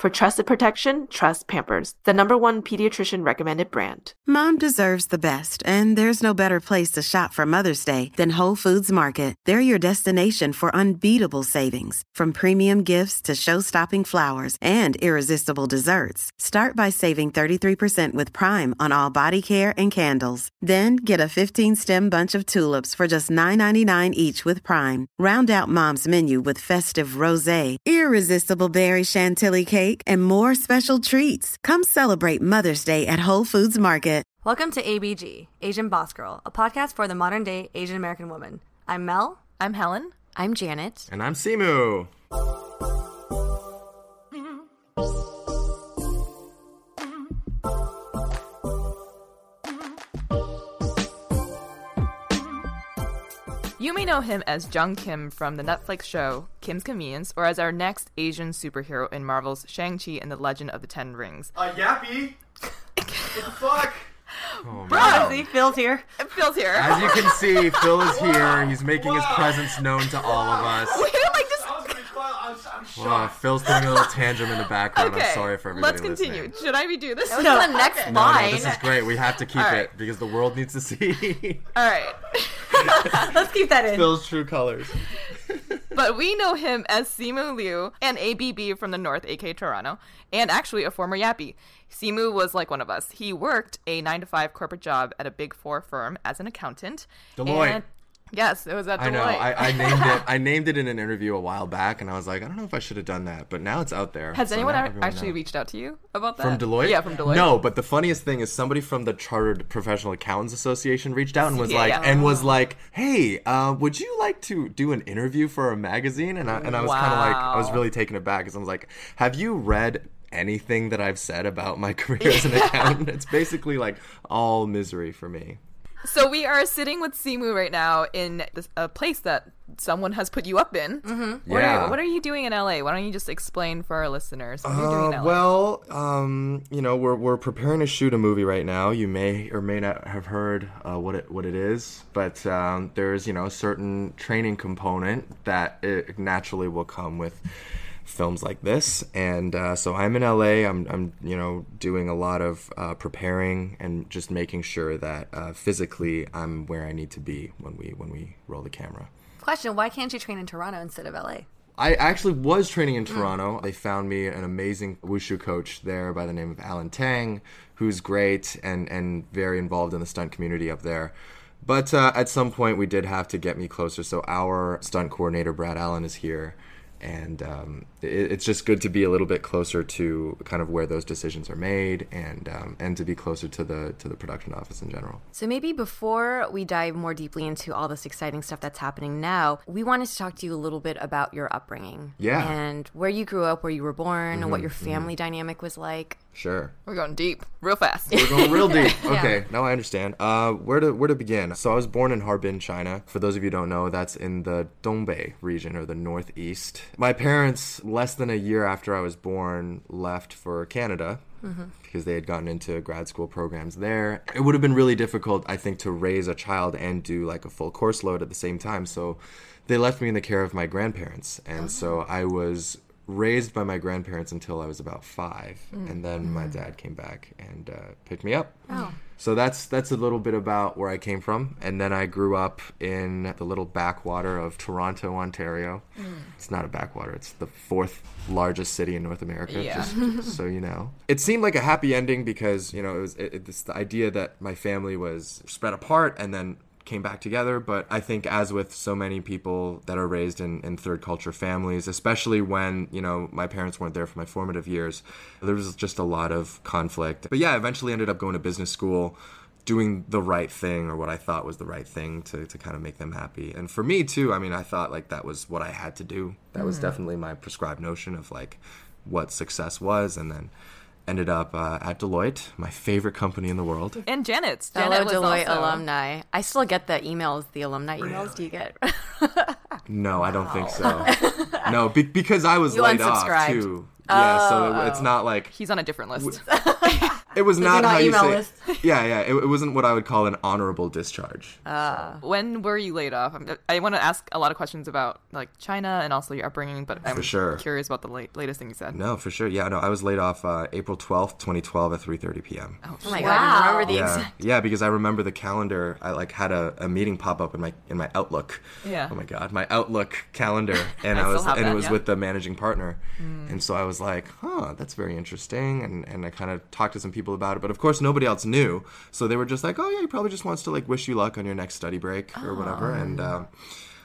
For trusted protection, trust Pampers, the number one pediatrician recommended brand. Mom deserves the best, and there's no better place to shop for Mother's Day than Whole Foods Market. They're your destination for unbeatable savings, from premium gifts to show-stopping flowers and irresistible desserts. Start by saving 33% with Prime on all body care and candles. Then get a 15-stem bunch of tulips for just $9.99 each with Prime. Round out Mom's menu with festive rosé, irresistible berry chantilly cake, and more special treats. Come celebrate Mother's Day at Whole Foods Market. Welcome to ABG, Asian Boss Girl, a podcast for the modern day Asian American woman. I'm Mel. I'm Helen. I'm Janet. And I'm Simu. You may know him as Jung Kim from the Netflix show Kim's Convenience, or as our next Asian superhero in Marvel's Shang-Chi and the Legend of the Ten Rings. Uh, Yappy! what the fuck? Oh, Bro, man. see, Phil's here. Phil's here. As you can see, Phil is here. He's making his presence known to all of us. we like this. I was gonna be fun. I'm, I'm. Wow, Phil's throwing a little tantrum in the background. Okay, I'm sorry for everybody let's continue. listening. Should I redo this? What's the next No, no, this is great. We have to keep All right. it because the world needs to see All right. Let's keep that in. Phil's true colors. but we know him as Simu Liu and ABB from the North, AK Toronto, and actually a former Yappy. Simu was like one of us. He worked a nine to five corporate job at a big four firm as an accountant. Deloitte. And- yes, it was at Deloitte. I know. I, I named it. I named it in an interview a while back, and I was like, I don't know if I should have done that, but now it's out there. Has so anyone now ever everyone actually knows. reached out to you about that? From Deloitte? Yeah, from Deloitte. No, but the funniest thing is somebody from the Chartered Professional Accountants Association reached out and was Yeah, like, yeah. and was like, "Hey, uh, would you like to do an interview for a magazine?" And I, and I was kind of like, I was really taken aback because I was like, "Have you read?" Anything that I've said about my career as an accountant, it's basically like all misery for me. So we are sitting with Simu right now in this, a place that someone has put you up in. Mm-hmm. What, Yeah. are, what are you doing in LA? Why don't you just explain for our listeners what you're doing in Uh, LA? well, um, you know, we're we're preparing to shoot a movie right now. You may or may not have heard uh, what it what it is, but um, there's you know a certain training component that it naturally will come with films like this. And uh, so I'm in LA. I'm I'm you know doing a lot of uh, preparing and just making sure that uh, physically I'm where I need to be when we when we roll the camera. Question Why can't you train in Toronto instead of LA? I actually was training in Toronto. They found me an amazing wushu coach there by the name of Alan Tang, who's great and, and very involved in the stunt community up there. But uh, at some point, we did have to get me closer. So our stunt coordinator, Brad Allan, is here. And um, it, it's just good to be a little bit closer to kind of where those decisions are made, and um, and to be closer to the to the production office in general. So maybe before we dive more deeply into all this exciting stuff that's happening now, we wanted to talk to you a little bit about your upbringing. Yeah. And where you grew up, where you were born, and what your family dynamic was like. Sure. we're going deep, real fast. We're going real deep. Okay, now I understand. Uh, where to where to begin? So I was born in Harbin, China. For those of you who don't know, that's in the Dongbei region or the northeast. My parents, less than a year after I was born, left for Canada. Because they had gotten into grad school programs there. It would have been really difficult, I think, to raise a child and do like a full course load at the same time. So they left me in the care of my grandparents. And so I was raised by my grandparents until I was about five, mm. and then my mm. dad came back and uh, picked me up. Oh. So that's that's a little bit about where I came from, and then I grew up in the little backwater of Toronto, Ontario. Mm. It's not a backwater; it's the fourth largest city in North America. Yeah. Just, so you know, it seemed like a happy ending because you know it was it, it's the idea that my family was spread apart, and then came back together. But I think, as with so many people that are raised in, in third culture families, especially when, you know, my parents weren't there for my formative years, there was just a lot of conflict. But yeah, I eventually ended up going to business school doing the right thing or what I thought was the right thing to, to kind of make them happy. And for me too, I mean, I thought like that was what I had to do. That was mm-hmm. definitely my prescribed notion of like what success was. And then ended up uh, at Deloitte, my favorite company in the world. And Janet's. Fellow Janet was Deloitte also- alumni. I still get the emails, the alumni emails. Do you get? No, I don't think so. no, be- because I was You laid off unsubscribed. too. Yeah, so it, it's not like He's on a different list. it was not, not how you email say. list? Yeah, yeah, it, it wasn't what I would call an honorable discharge. when were you laid off? I'm- I want to ask a lot of questions about like China and also your upbringing, but I'm For sure. curious about the late, latest thing you said. no, for sure. Yeah, no, I was laid off uh, April twelfth, twenty twelve, at three thirty p.m. Oh my god! I remember the yeah, exact. yeah, because I remember the calendar. I like had a, a meeting pop up in my in my Outlook. Yeah. Oh my god, my Outlook calendar, and I I, was still have and that, it was yeah. with the managing partner, and so I was like, huh, that's very interesting, and and I kind of talked to some people about it, but of course nobody else knew, so they were just like, oh yeah, he probably just wants to like wish you luck on your next study break or whatever, and. Um,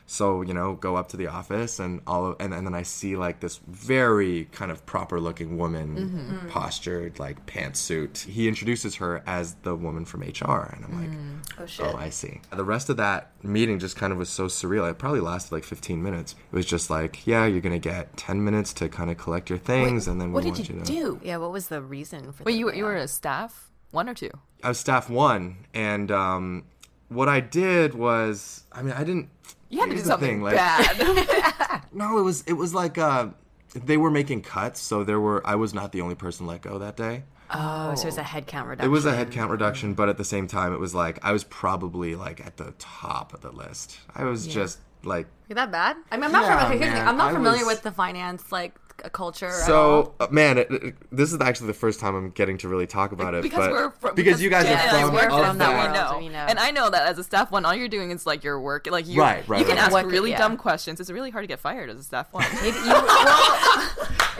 so you know, go up to the office and all, of, and, and then I see like this very kind of proper looking woman, mm-hmm. Mm-hmm. postured, like pantsuit. He introduces her as the woman from HR, and I'm like, mm. oh, oh shit! Oh, I see. The rest of that meeting just kind of was so surreal. It probably lasted like 15 minutes. It was just like, yeah, you're gonna get 10 minutes to kind of collect your things, and then we What want did you to. do? yeah, what was the reason for? Wait, the you were, you were a staff one or two? I was staff one, and um, what I did was, I mean, I didn't. You had to do something thing, like- bad. No, it was it was like uh, they were making cuts, so there were. I was not the only person let go that day. Oh, so it was a headcount reduction. It was a headcount reduction, but at the same time, it was like I was probably like at the top of the list. I was just like Is that bad? I mean, I'm not. Yeah, familiar, here's man, I'm not familiar was- with the finance like c- culture. at all. So, uh, man, it, it- this is actually the first time I'm getting to really talk about it. because but we're from, because you guys Jen and I are from, work of from that, that we world, know. we know. and I know that as a staff one, all you're doing is like your work. Like you, Right, right, you can right. ask What- really yeah. dumb questions. It's really hard to get fired as a staff one. Maybe you, well,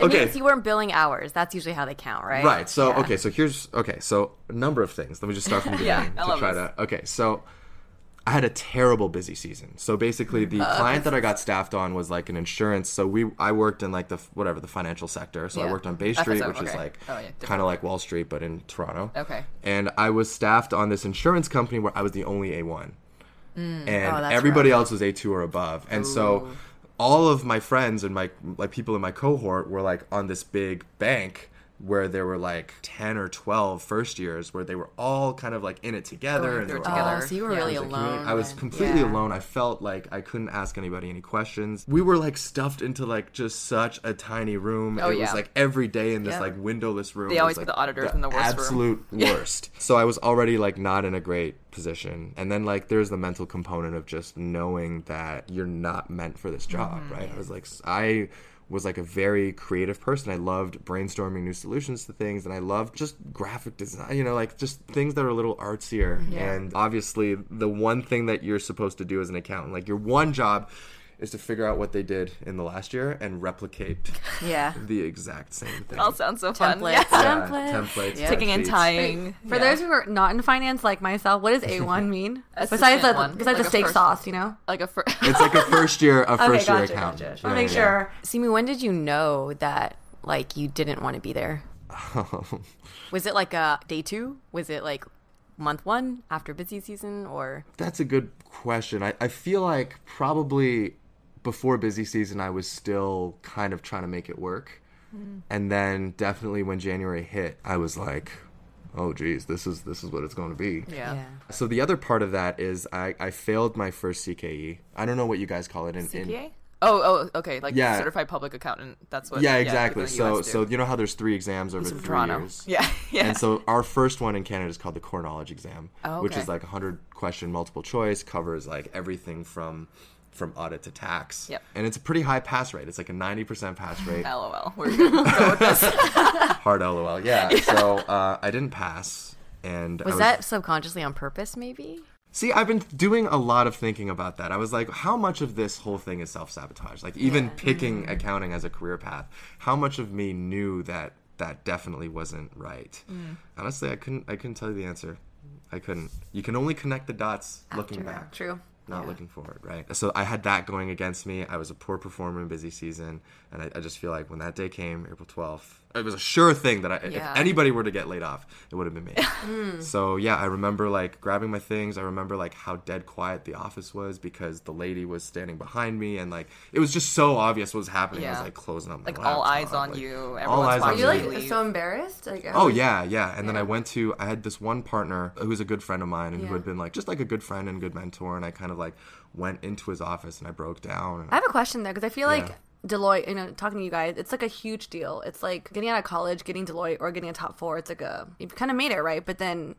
Okay. you weren't billing hours. That's usually how they count, right? Right. So Yeah. okay. So here's okay. So a number of things. Let me just start from the Yeah, beginning I to try this. to. Okay. So I had a terrible busy season. So basically, the Uh, client that I got staffed on was like an insurance. So we I worked in like the whatever the financial sector. So I worked on Bay Street, FSO, which is like Oh, yeah, kind of like Wall Street, but in Toronto. Okay. And I was staffed on this insurance company where I was the only A one, and Oh, everybody rough. else was A two or above. And so all of my friends and my like people in my cohort were like on this big bank where there were like 10 or 12 first years where they were all kind of like in it together and they were all- together. Oh, so you were Yeah. really it was a community- alone. I was completely Yeah. alone. I felt like I couldn't ask anybody any questions. We were like stuffed into like just such a tiny room. Oh, it was like every day in this Yeah. like windowless room. They It always was, put like, the auditors in the worst room. absolute worst. So I was already like not in a great position. And then like there's the mental component of just knowing that you're not meant for this job, Mm-hmm. right? I was like I was like a very creative person. I loved brainstorming new solutions to things and I loved just graphic design, you know, like just things that are a little artsier. And obviously the one thing that you're supposed to do as an accountant, like your one job is to figure out what they did in the last year and replicate Yeah. the exact same thing. all sounds so fun. Templates. Yeah. yeah, Templates. templates, Yeah. Ticking and spreadsheets. tying. For Yeah. those who are not in finance, like myself, what does A1 mean? Besides the one. besides Like the steak first- sauce, you know. like a fir- It's like a first year, a Okay, first year gotcha, gotcha. Yeah, want to make yeah. sure. Simu, when did you know that like you didn't want to be there? Was it like a day two? Was it like month one after busy season or That's a good question. I, I feel like probably before busy season, I was still kind of trying to make it work. Mm-hmm. And then definitely when January hit, I was like, oh geez, this is this is what it's going to be. yeah. So the other part of that is I, I failed my first CKE. I don't know what you guys call it in, in CPA? Oh, oh, okay. Like Yeah. certified public accountant. That's what. yeah, people exactly. in the So so you know how there's three exams over from three Toronto. years. Yeah, yeah. And so our first one in Canada is called the core knowledge exam, Oh, which is like a hundred question multiple choice, covers like everything from from audit to tax. Yep. And it's a pretty high pass rate. It's like a ninety percent pass rate. LOL. We're gonna go with this. Hard LOL. Yeah. So uh, I didn't pass. And I was that subconsciously on purpose maybe? See, I've been doing a lot of thinking about that. I was like, how much of this whole thing is self sabotage? Like, even picking Mm. accounting as a career path, how much of me knew that that definitely wasn't right? Mm. Honestly, I couldn't. I couldn't tell you the answer. I couldn't. You can only connect the dots looking back. True. Not looking forward, right? So I had that going against me. I was a poor performer in busy season, and I, I just feel like when that day came, April twelfth, it was a sure thing that I, Yeah. if anybody were to get laid off, it would have been me. Hmm. So yeah, I remember like grabbing my things. I remember like how dead quiet the office was because the lady was standing behind me, and like it was just so obvious what was happening. I was Yeah. like closing up, my Like all eyes on like, you. all Everyone's eyes on Are you like leave. so embarrassed? Like, oh, oh yeah, yeah. And then I went to I had this one partner who was a good friend of mine and who had been like just like a good friend and good mentor and I kind of like went into his office and I broke down I have a question there because I feel like Yeah. Deloitte, you know, talking to you guys, it's like a huge deal. It's like getting out of college, getting Deloitte, or getting a top four. It's like a you've kind of made it right, but then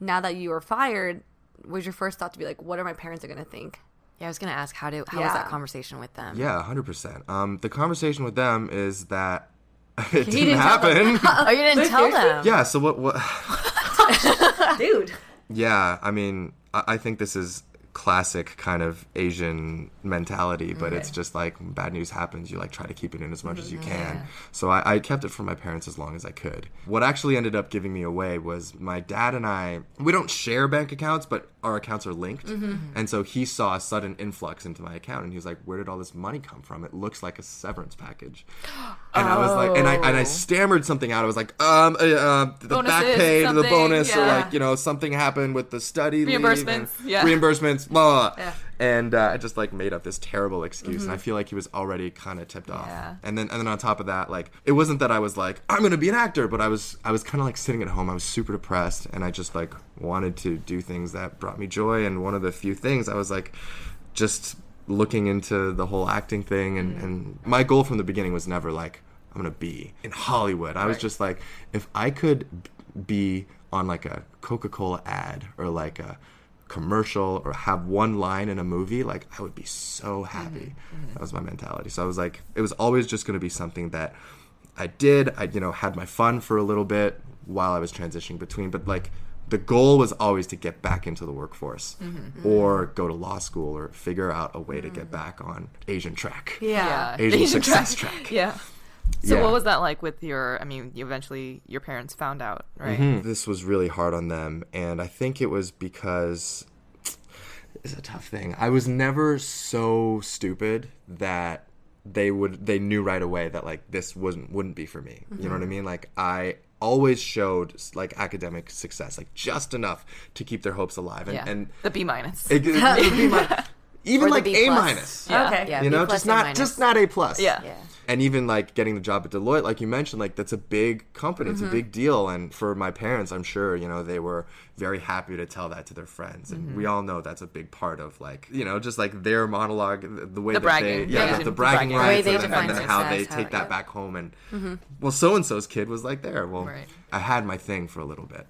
now that you were fired, was your first thought to be like, what are my parents are gonna think? Yeah, I was gonna ask how do how was that conversation with them? yeah, 100%. Um the conversation with them is that it didn't, didn't happen. Oh, you didn't tell them. yeah, so what what Dude. Yeah, I mean, I, I think this is classic kind of Asian mentality, but it's just like bad news happens, you like try to keep it in as much as you mm-hmm. can. So I, I kept it from my parents as long as I could. What actually ended up giving me away was my dad and I, we don't share bank accounts, but our accounts are linked. And so he saw a sudden influx into my account and he was like, Where did all this money come from? It looks like a severance package. And I was like, and I, and I stammered something out. I was like, um, uh, uh, the back pay the bonus, or like, you know, something happened with the study leave Reimbursements, yeah. reimbursements, blah, blah, blah. And uh, I just like made up this terrible excuse, and I feel like he was already kind of tipped off. Yeah. And then and then on top of that, like it wasn't that I was like I'm gonna be an actor, but I was I was kind of like sitting at home. I was super depressed, and I just like wanted to do things that brought me joy. And one of the few things I was like, just looking into the whole acting thing, and and my goal from the beginning was never like I'm gonna be in Hollywood. I was just like, if I could be on like a Coca-Cola ad or like a commercial or have one line in a movie, like I would be so mm-hmm, happy. Mm-hmm. That was my mentality. So I was like, it was always just gonna be something that I did. I you know had my fun for a little bit while I was transitioning between, but like. The goal was always to get back into the workforce mm-hmm, or go to law school or figure out a way to get mm. back on Asian track. Yeah. Asian, Asian success track. track. Yeah. So Yeah. what was that like with your? I mean, you eventually your parents found out, right? Mhm. This was really hard on them, and I think it was because it's a tough thing. I was never so stupid that they would they knew right away that like this wasn't wouldn't be for me. You know what I mean? Like I always showed like academic success, like just enough to keep their hopes alive, and, Yeah. and the B minus. it, it would be my, even Or like B A plus. minus. Yeah. Okay. Yeah, you B know, just not minus. just not A plus. Yeah. Yeah. And even like getting the job at Deloitte, like you mentioned, like that's a big company. It's a mm-hmm. big deal. And for my parents, I'm sure, you know, they were very happy to tell that to their friends. And we mm-hmm. all know that's a big part of like, you know, just like their monologue, the, way The that bragging. they, yeah, Yeah. the, the The bragging bragging. rights, The and, then, and then how they success, how- take that yeah. back home. And mm-hmm. well, so and so's kid was like there. Well, Right. I had my thing for a little bit,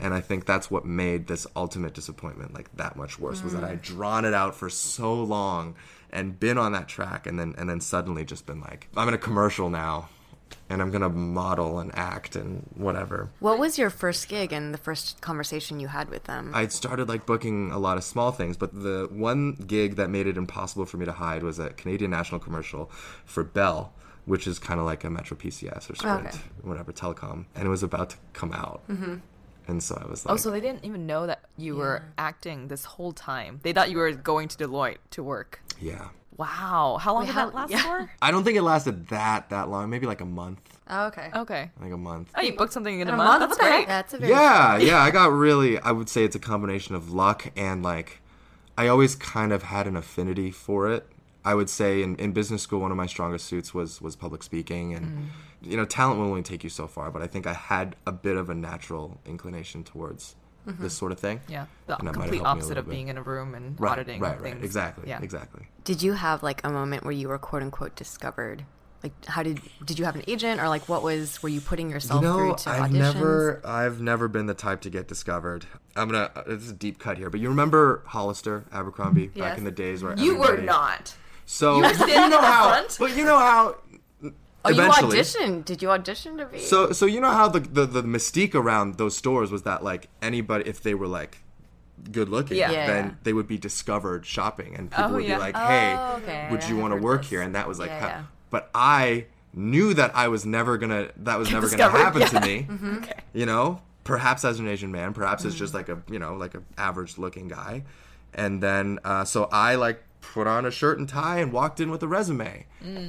and I think that's what made this ultimate disappointment like that much worse. Was that mm. I'd drawn it out for so long and been on that track, and then and then suddenly just been like, I'm in a commercial now, and I'm gonna model and act and whatever. What was your first gig and the first conversation you had with them? I'd started like booking a lot of small things, but the one gig that made it impossible for me to hide was a Canadian National commercial for Bell, which is kind of like a Metro PCS or Sprint, Okay. whatever telecom, and it was about to come out, mm-hmm. and so I was oh, like, Oh, so they didn't even know that you were acting this whole time. They thought you were going to Deloitte to work. Yeah. Wow. How long did how- that last yeah. for? I don't think it lasted that that long, maybe like a month, Oh, okay. Okay. like a month. Oh, you booked something in a a month? month? That's Okay. great. That's a very Yeah, yeah, I got really. I would say it's a combination of luck and like, I always kind of had an affinity for it. I would say in, in business school, one of my strongest suits was was public speaking, and mm. you know, talent will only take you so far. But I think I had a bit of a natural inclination towards this sort of thing. Yeah. The And that might have complete helped me a opposite of bit. being in a room and Right, auditing right, things. exactly, Yeah. exactly. Did you have like a moment where you were quote unquote discovered? Like, how did did you have an agent or like what was were you putting yourself You know, through to I've auditions? never, I've never been the type to get discovered. I'm gonna. uh, This is a deep cut here, but you remember Hollister, Abercrombie, back Yes. in the days where You were not. So were you know how, front? but you know how. Oh, you auditioned? Did you audition to be? So so you know how the, the the mystique around those stores was that like anybody if they were like good looking, Yeah. Yeah, then yeah. they would be discovered shopping, and people Oh, would be like, "Hey, Oh, okay. would you want to work this. here?" And that was like, Yeah, how- yeah. but I knew that I was never gonna that was never gonna happen to me. Mm-hmm. Okay. You know, perhaps as an Asian man, perhaps as just like a you know like an average looking guy, and then uh, so I like put on a shirt and tie and walked in with a resume,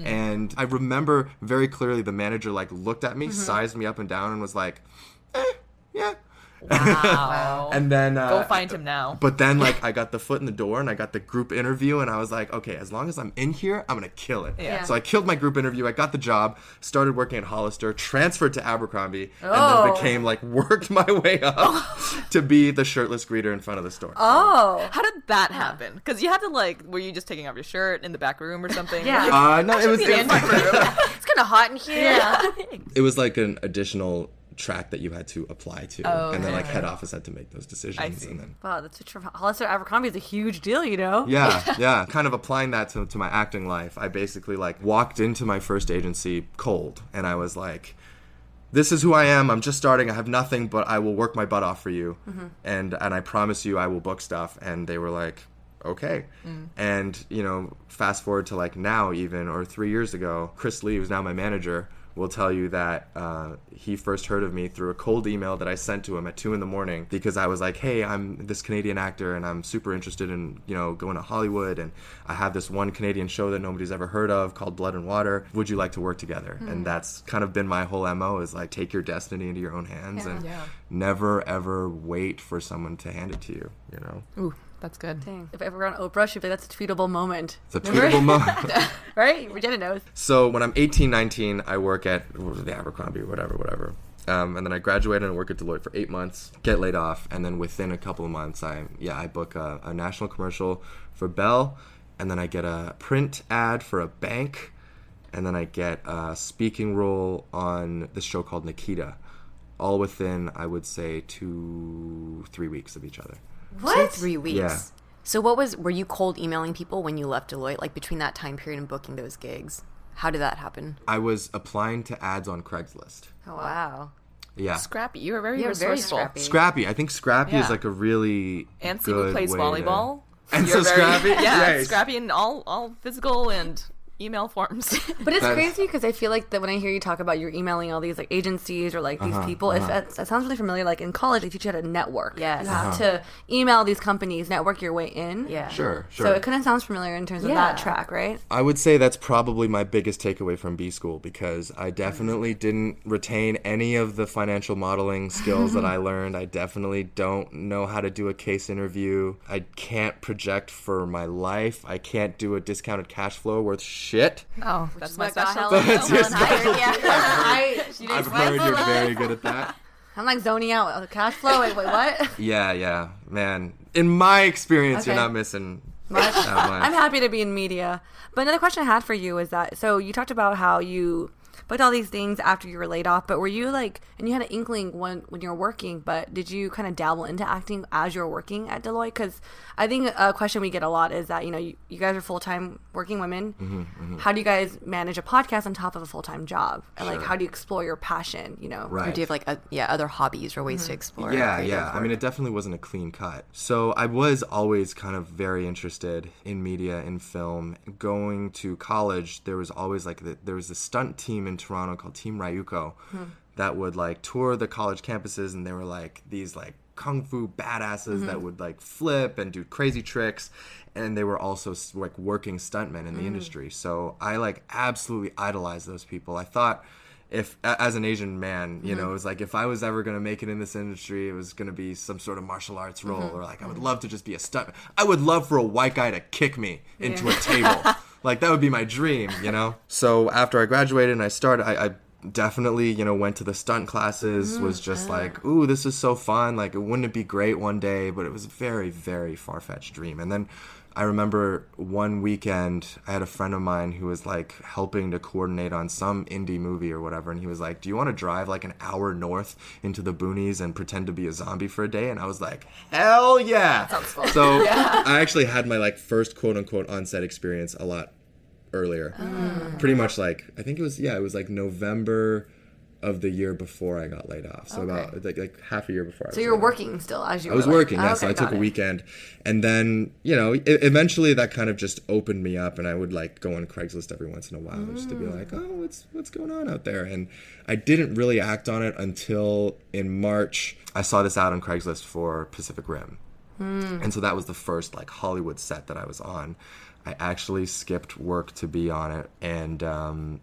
and I remember very clearly the manager like looked at me, sized me up and down, and was like, eh, yeah. Wow. And then uh, Go find him now. but then, like, I got the foot in the door and I got the group interview, and I was like, okay, as long as I'm in here, I'm gonna kill it. Yeah. So I killed my group interview. I got the job, started working at Hollister, transferred to Abercrombie, and Oh. then became like worked my way up to be the shirtless greeter in front of the store. Oh. How did that happen? Because you had to like, were you just taking off your shirt in the back room or something? Yeah. Uh, no, it was the it, room. It's kind of hot in here. Yeah. it was like an additional track that you had to apply to, Oh, and then like head office had to make those decisions. And then Wow, the switch from Hollister Abercrombie is a huge deal, you know? yeah yeah kind of applying that to, to my acting life i basically like walked into my first agency cold and i was like this is who i am i'm just starting i have nothing but i will work my butt off for you. Mm-hmm. And and i promise you i will book stuff and they were like okay. Mm. And you know fast forward to like now even or three years ago chris lee who's now my manager will tell you that uh, he first heard of me through a cold email that I sent to him at two in the morning because I was like, "Hey, I'm this Canadian actor and I'm super interested in you know going to Hollywood and I have this one Canadian show that nobody's ever heard of called Blood and Water. Would you like to work together?" And that's kind of been my whole mo is like take your destiny into your own hands and Yeah. never ever wait for someone to hand it to you. You know, Ooh, that's good. Dang. If I ever on Oprah, she'd be like, that's a tweetable moment. it's a tweetable moment. Right? Regina knows. So when I'm 18, 19, I work at the Abercrombie whatever, whatever. Um, and then I graduate and I work at Deloitte for eight months, get laid off, and then within a couple of months, I yeah I book a, a national commercial for Bell, and then I get a print ad for a bank, and then I get a speaking role on this show called Nikita, all within I would say two three weeks of each other. Two, three weeks. Yeah. So what was were you cold emailing people when you left Deloitte, like between that time period and booking those gigs? How did that happen? I was applying to ads on Craigslist. Oh wow. Yeah. Scrappy. You were very You're very resourceful. scrappy. Scrappy. I think Scrappy is like a really And good Simu plays way to- volleyball. And You're so very- Scrappy, Yeah, yes. Scrappy in all all physical and email forms. But it's crazy because I feel like that when I hear you talk about you're emailing all these like agencies or like these Uh-huh, people, if that, that sounds really familiar. Like in college, they teach you how to network. Yes. you have to email these companies, network your way in. Yeah. Sure, sure. So it kind of sounds familiar in terms of that track, right? I would say that's probably my biggest takeaway from B school because I definitely didn't retain any of the financial modeling skills that I learned. I definitely don't know how to do a case interview. I can't project for my life. I can't do a discounted cash flow worth shit. oh, that's my what got special. Helen- That's your Helen hired, yeah. I, I've heard you're very good at that. I'm like zoning out. The cash flow. Wait, wait, what? Yeah, yeah, man. In my experience, you're not missing Much. that much. I'm happy to be in media. But another question I had for you is that so you talked about how you booked all these things after you were laid off, but were you like, and you had an inkling when when you were working, but did you kind of dabble into acting as you were working at Deloitte? Because I think a question we get a lot is that you know you, you guys are full time working women. Mm-hmm, How do you guys manage a podcast on top of a full time job? And like, how do you explore your passion? You know, Right. Or do you have like a, yeah other hobbies or ways to explore? Yeah, yeah. go I mean, it definitely wasn't a clean cut. So I was always kind of very interested in media, in film. Going to college, there was always like the, there was a stunt team in Toronto called Team Ryuko hmm. that would like tour the college campuses, and they were like these like kung fu badasses that mm-hmm. would like flip and do crazy tricks. And they were also like working stuntmen in the mm. industry. So I like absolutely idolized those people. I thought if as an Asian man, you mm-hmm. know, it was like if I was ever gonna make it in this industry, it was gonna be some sort of martial arts role, mm-hmm. or like I would love to just be a stunt. I would love for a white guy to kick me into a table, like that would be my dream, you know. So after I graduated and I started, I, I definitely, you know, went to the stunt classes. Mm, was just like, ooh, this is so fun. Like, it wouldn't it be great one day? But it was a very, very far fetched dream. And then I remember one weekend, I had a friend of mine who was like helping to coordinate on some indie movie or whatever. And he was like, Do you want to drive like an hour north into the boonies and pretend to be a zombie for a day? And I was like, Hell yeah. So I actually had my like first quote unquote on set experience a lot earlier. Pretty much like, I think it was, yeah, it was like November of the year before I got laid off. So about like, like half a year before. I So was you were laid off. working still as you I was like- working, yeah. Oh, so I took got a weekend, and then you know, e- eventually that kind of just opened me up, and I would like go on Craigslist every once in a while just to be Mm. like, oh, what's what's going on out there? And I didn't really act on it until in March. I saw this out on Craigslist for Pacific Rim, Mm. and so that was the first like Hollywood set that I was on. I actually skipped work to be on it, and um,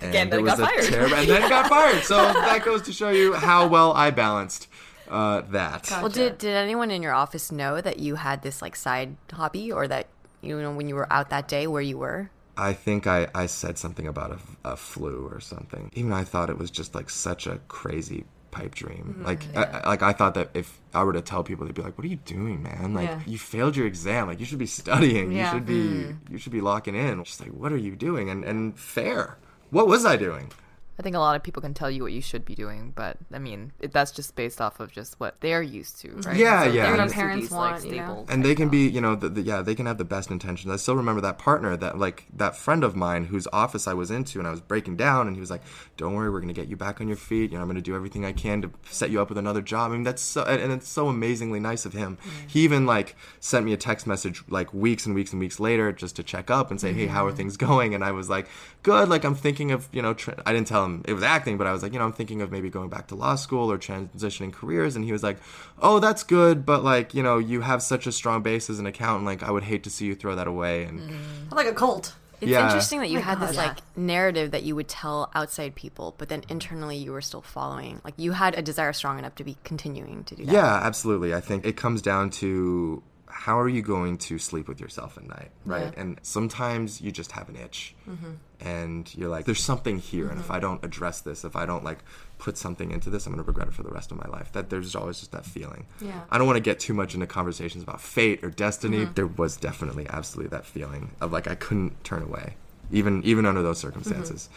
and Again, there then was got a fired. terrible- and then got fired. So that goes to show you how well I balanced uh, that. Well, did did anyone in your office know that you had this like side hobby, or that you know when you were out that day where you were? I think I, I said something about a, a flu or something. Even I thought it was just like such a crazy pipe dream. Mm-hmm. Like I, I- like I thought that if I were to tell people, they'd be like, "What are you doing, man? Like Yeah. you failed your exam. Like you should be studying. Yeah. You should be you should be locking in." Just like, what are you doing? And and fair. What was I doing? I think a lot of people can tell you what you should be doing, but I mean, it, that's just based off of just what they're used to, right? Yeah, So yeah. they're used parents these, like, want, you know? and they can be you know the, the, yeah they can have the best intentions i still remember that partner that like that friend of mine whose office i was into and i was breaking down and he was like don't worry we're going to get you back on your feet you know i'm going to do everything i can to set you up with another job i mean that's so and and it's so amazingly nice of him mm. he even like sent me a text message like weeks and weeks and weeks later just to check up and say hey how are mm. things going and i was like good like i'm thinking of you know tra- i didn't tell him it was acting but i was like you know i'm thinking of maybe going back to law school or transitioning careers and he was like oh that's good but like you know you have such a strong base as an accountant like i would hate to see you throw that away and mm-hmm. like a cult. It's Yeah. interesting that you my had this God. like narrative that you would tell outside people, but then internally you were still following. Like you had a desire strong enough to be continuing to do that. yeah absolutely i think it comes down to how are you going to sleep with yourself at night right and sometimes you just have an itch mm-hmm. And you're like there's something here and if i don't address this if i don't like put something into this i'm going to regret it for the rest of my life. That there's always just that feeling. Yeah. i don't want to get too much into conversations about fate or destiny. There was definitely absolutely that feeling of like i couldn't turn away even even under those circumstances.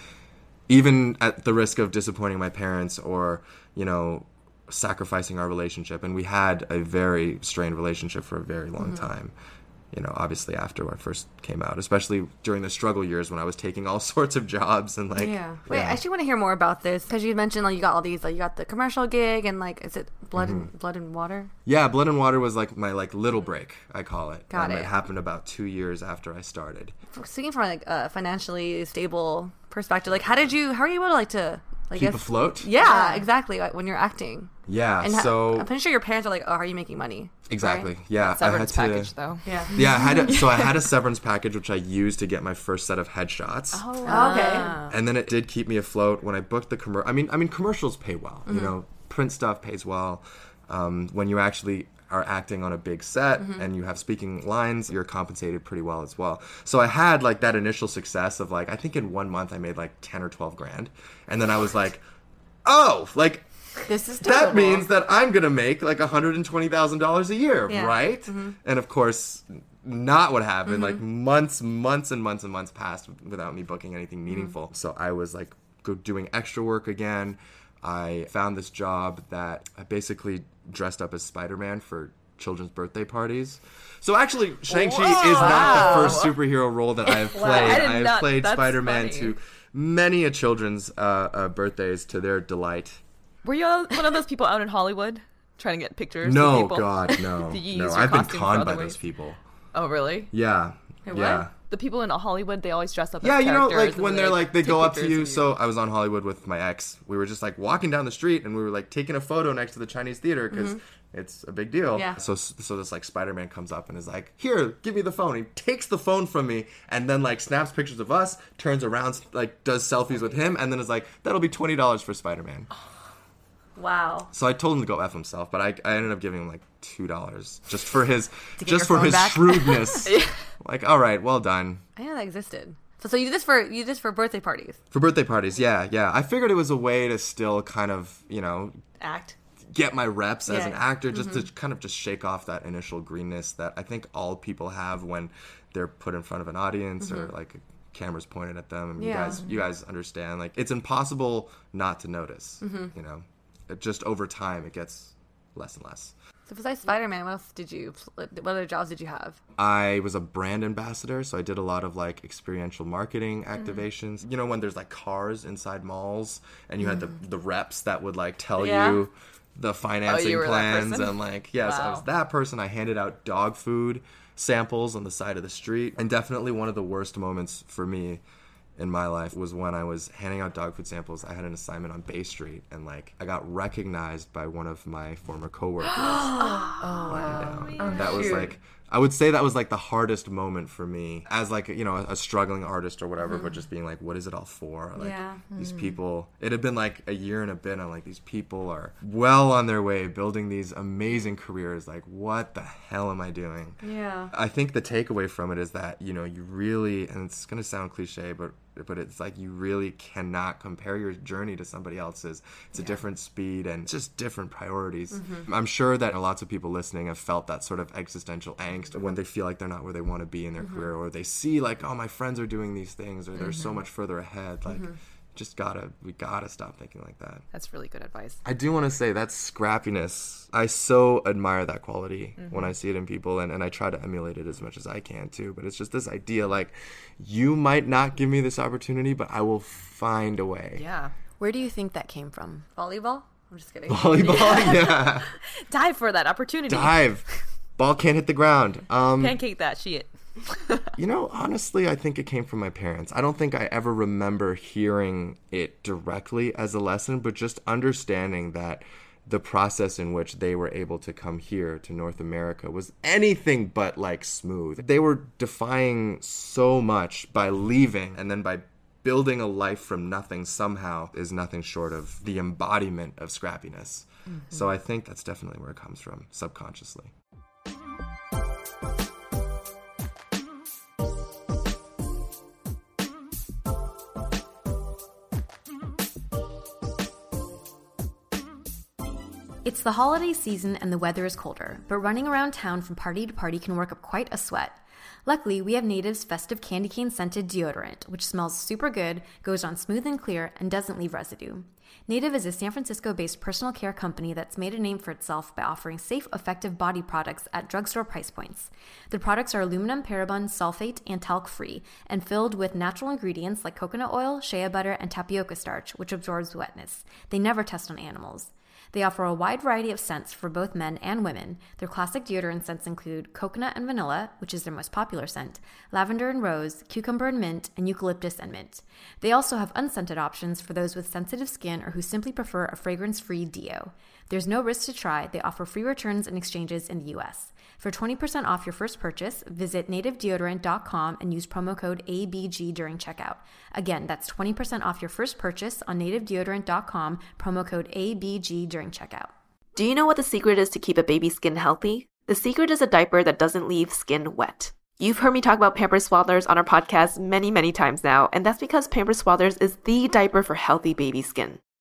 Even at the risk of disappointing my parents or you know sacrificing our relationship and we had a very strained relationship for a very long Mm-hmm. time you know obviously after i first came out especially during the struggle years when i was taking all sorts of jobs and like Yeah. Wait, I actually want to hear more about this because you mentioned like you got all these like you got the commercial gig and like is it blood Mm-hmm. and blood and water? yeah blood and water was like my like little break i call it Got and it. it happened about two years after i started Speaking from like a financially stable perspective, like how did you how are you able to like to like keep afloat Yeah, exactly. Like, when you're acting. yeah And ha- so I'm pretty sure your parents are like, "Oh, are you making money?" exactly Right? yeah severance i had to package though. Yeah. yeah i had a, so i had a severance package which i used to get my first set of headshots Oh, Ah. okay. and then it did keep me afloat when I booked the commercial. I mean, I mean, commercials pay well. You know, print stuff pays well. Um, when you actually are acting on a big set mm-hmm. and you have speaking lines, you're compensated pretty well as well. So I had like that initial success of like I think in one month I made like ten or twelve grand, and then I was like, oh, like This is that means that I'm gonna make like $120,000 a year, Yeah. right? Mm-hmm. And of course, not what happened. Mm-hmm. Like months, months, and months and months passed without me booking anything meaningful. So I was like go doing extra work again. I found this job that I basically dressed up as Spider Man for children's birthday parties. So actually, Shang Chi is not the first superhero role that I have played. I, I, have not- played Spider Man funny. to many a children's uh, uh, birthdays to their delight. Were you one of those people out in Hollywood trying to get pictures? No? God, no. No, I've been conned by ways? those people. Oh, really? Yeah. yeah. The people in Hollywood, they always dress up. Yeah, you know, like when they're like they go up to you. So I was on Hollywood with my ex. We were just like walking down the street, and we were like taking a photo next to the Chinese theater because mm-hmm. it's a big deal. Yeah. So so this like Spider Man comes up and is like, "Here, give me the phone." He takes the phone from me and then like snaps pictures of us, turns around, like does selfies with him, and then is like, "That'll be twenty dollars for Spider Man." Oh. Wow. So I told him to go f himself, but I, I ended up giving him like two dollars just for his just for his back? shrewdness. Like, all right, well done. I know that existed. So, so you did this for you did this for birthday parties. For birthday parties, yeah, yeah. I figured it was a way to still kind of, you know, Act. get my reps as an actor, just to mm-hmm. kind of just shake off that initial greenness that I think all people have when they're put in front of an audience or mm-hmm. like cameras pointed at them. And you Yeah. guys, you guys understand, like it's impossible not to notice. Mm-hmm. You know, just over time it gets less and less. So besides Spider Man, what else did you? What other jobs did you have? I was a brand ambassador, so I did a lot of like experiential marketing mm-hmm. activations. You know, when there's like cars inside malls, and you had the mm-hmm. the reps that would like tell Yeah. you oh, the financing that plans and like yes, I was that person. I handed out dog food samples on the side of the street, and definitely one of the worst moments for me in my life was when I was handing out dog food samples. I had an assignment on Bay Street, and like I got recognized by one of my former coworkers. Oh, lying oh, down. that was like I would say that was like the hardest moment for me as like you know a, a struggling artist or whatever, but mm-hmm. just being like, what is it all for? Like Yeah. these hmm. people. It had been like a year and a bit. I'm like, these people are well on their way building these amazing careers. Like, what the hell am I doing? Yeah. I think the takeaway from it is that you know you really, and it's gonna sound cliche, but but it's like you really cannot compare your journey to somebody else's. It's a different speed and just different priorities. Mm-hmm. I'm sure that lots of people listening have felt that sort of existential angst when they feel like they're not where they want to be in their mm-hmm. career, or they see like, oh, my friends are doing these things, or they're so mm-hmm. much further ahead. Like, just gotta we gotta stop thinking like that. That's really good advice. I do want to say that scrappiness. I so admire that quality Mm-hmm. when I see it in people, and, and I try to emulate it as much as I can too. But it's just this idea like, you might not give me this opportunity, but I will find a way. Yeah. Where do you think that came from? Volleyball? I'm just kidding. Volleyball, yeah. Dive for that opportunity. Dive. Ball can't hit the ground. Um, Pancake that shit. You know, honestly, I think it came from my parents. I don't think I ever remember hearing it directly as a lesson, but just understanding that the process in which they were able to come here to North America was anything but like smooth. They were defying so much by leaving and then by building a life from nothing somehow is nothing short of the embodiment of scrappiness. Mm-hmm. So I think that's definitely where it comes from subconsciously. It's the holiday season and the weather is colder, but running around town from party to party can work up quite a sweat. Luckily, we have Native's festive candy cane scented deodorant, which smells super good, goes on smooth and clear, and doesn't leave residue. Native is a San Francisco based personal care company that's made a name for itself by offering safe, effective body products at drugstore price points. The products are aluminum, paraben, sulfate, and talc free, and filled with natural ingredients like coconut oil, shea butter, and tapioca starch, which absorbs wetness. They never test on animals. They offer a wide variety of scents for both men and women. Their classic deodorant scents include coconut and vanilla, which is their most popular scent, lavender and rose, cucumber and mint, and eucalyptus and mint. They also have unscented options for those with sensitive skin or who simply prefer a fragrance free deo. There's no risk to try. They offer free returns and exchanges in the US. For 20% off your first purchase, visit nativedeodorant.com and use promo code ABG during checkout. Again, that's 20% off your first purchase on nativedeodorant.com, promo code ABG during checkout. Do you know what the secret is to keep a baby's skin healthy? The secret is a diaper that doesn't leave skin wet. You've heard me talk about Pampers Swaddlers on our podcast many, many times now, and that's because Pampers Swaddlers is the diaper for healthy baby skin.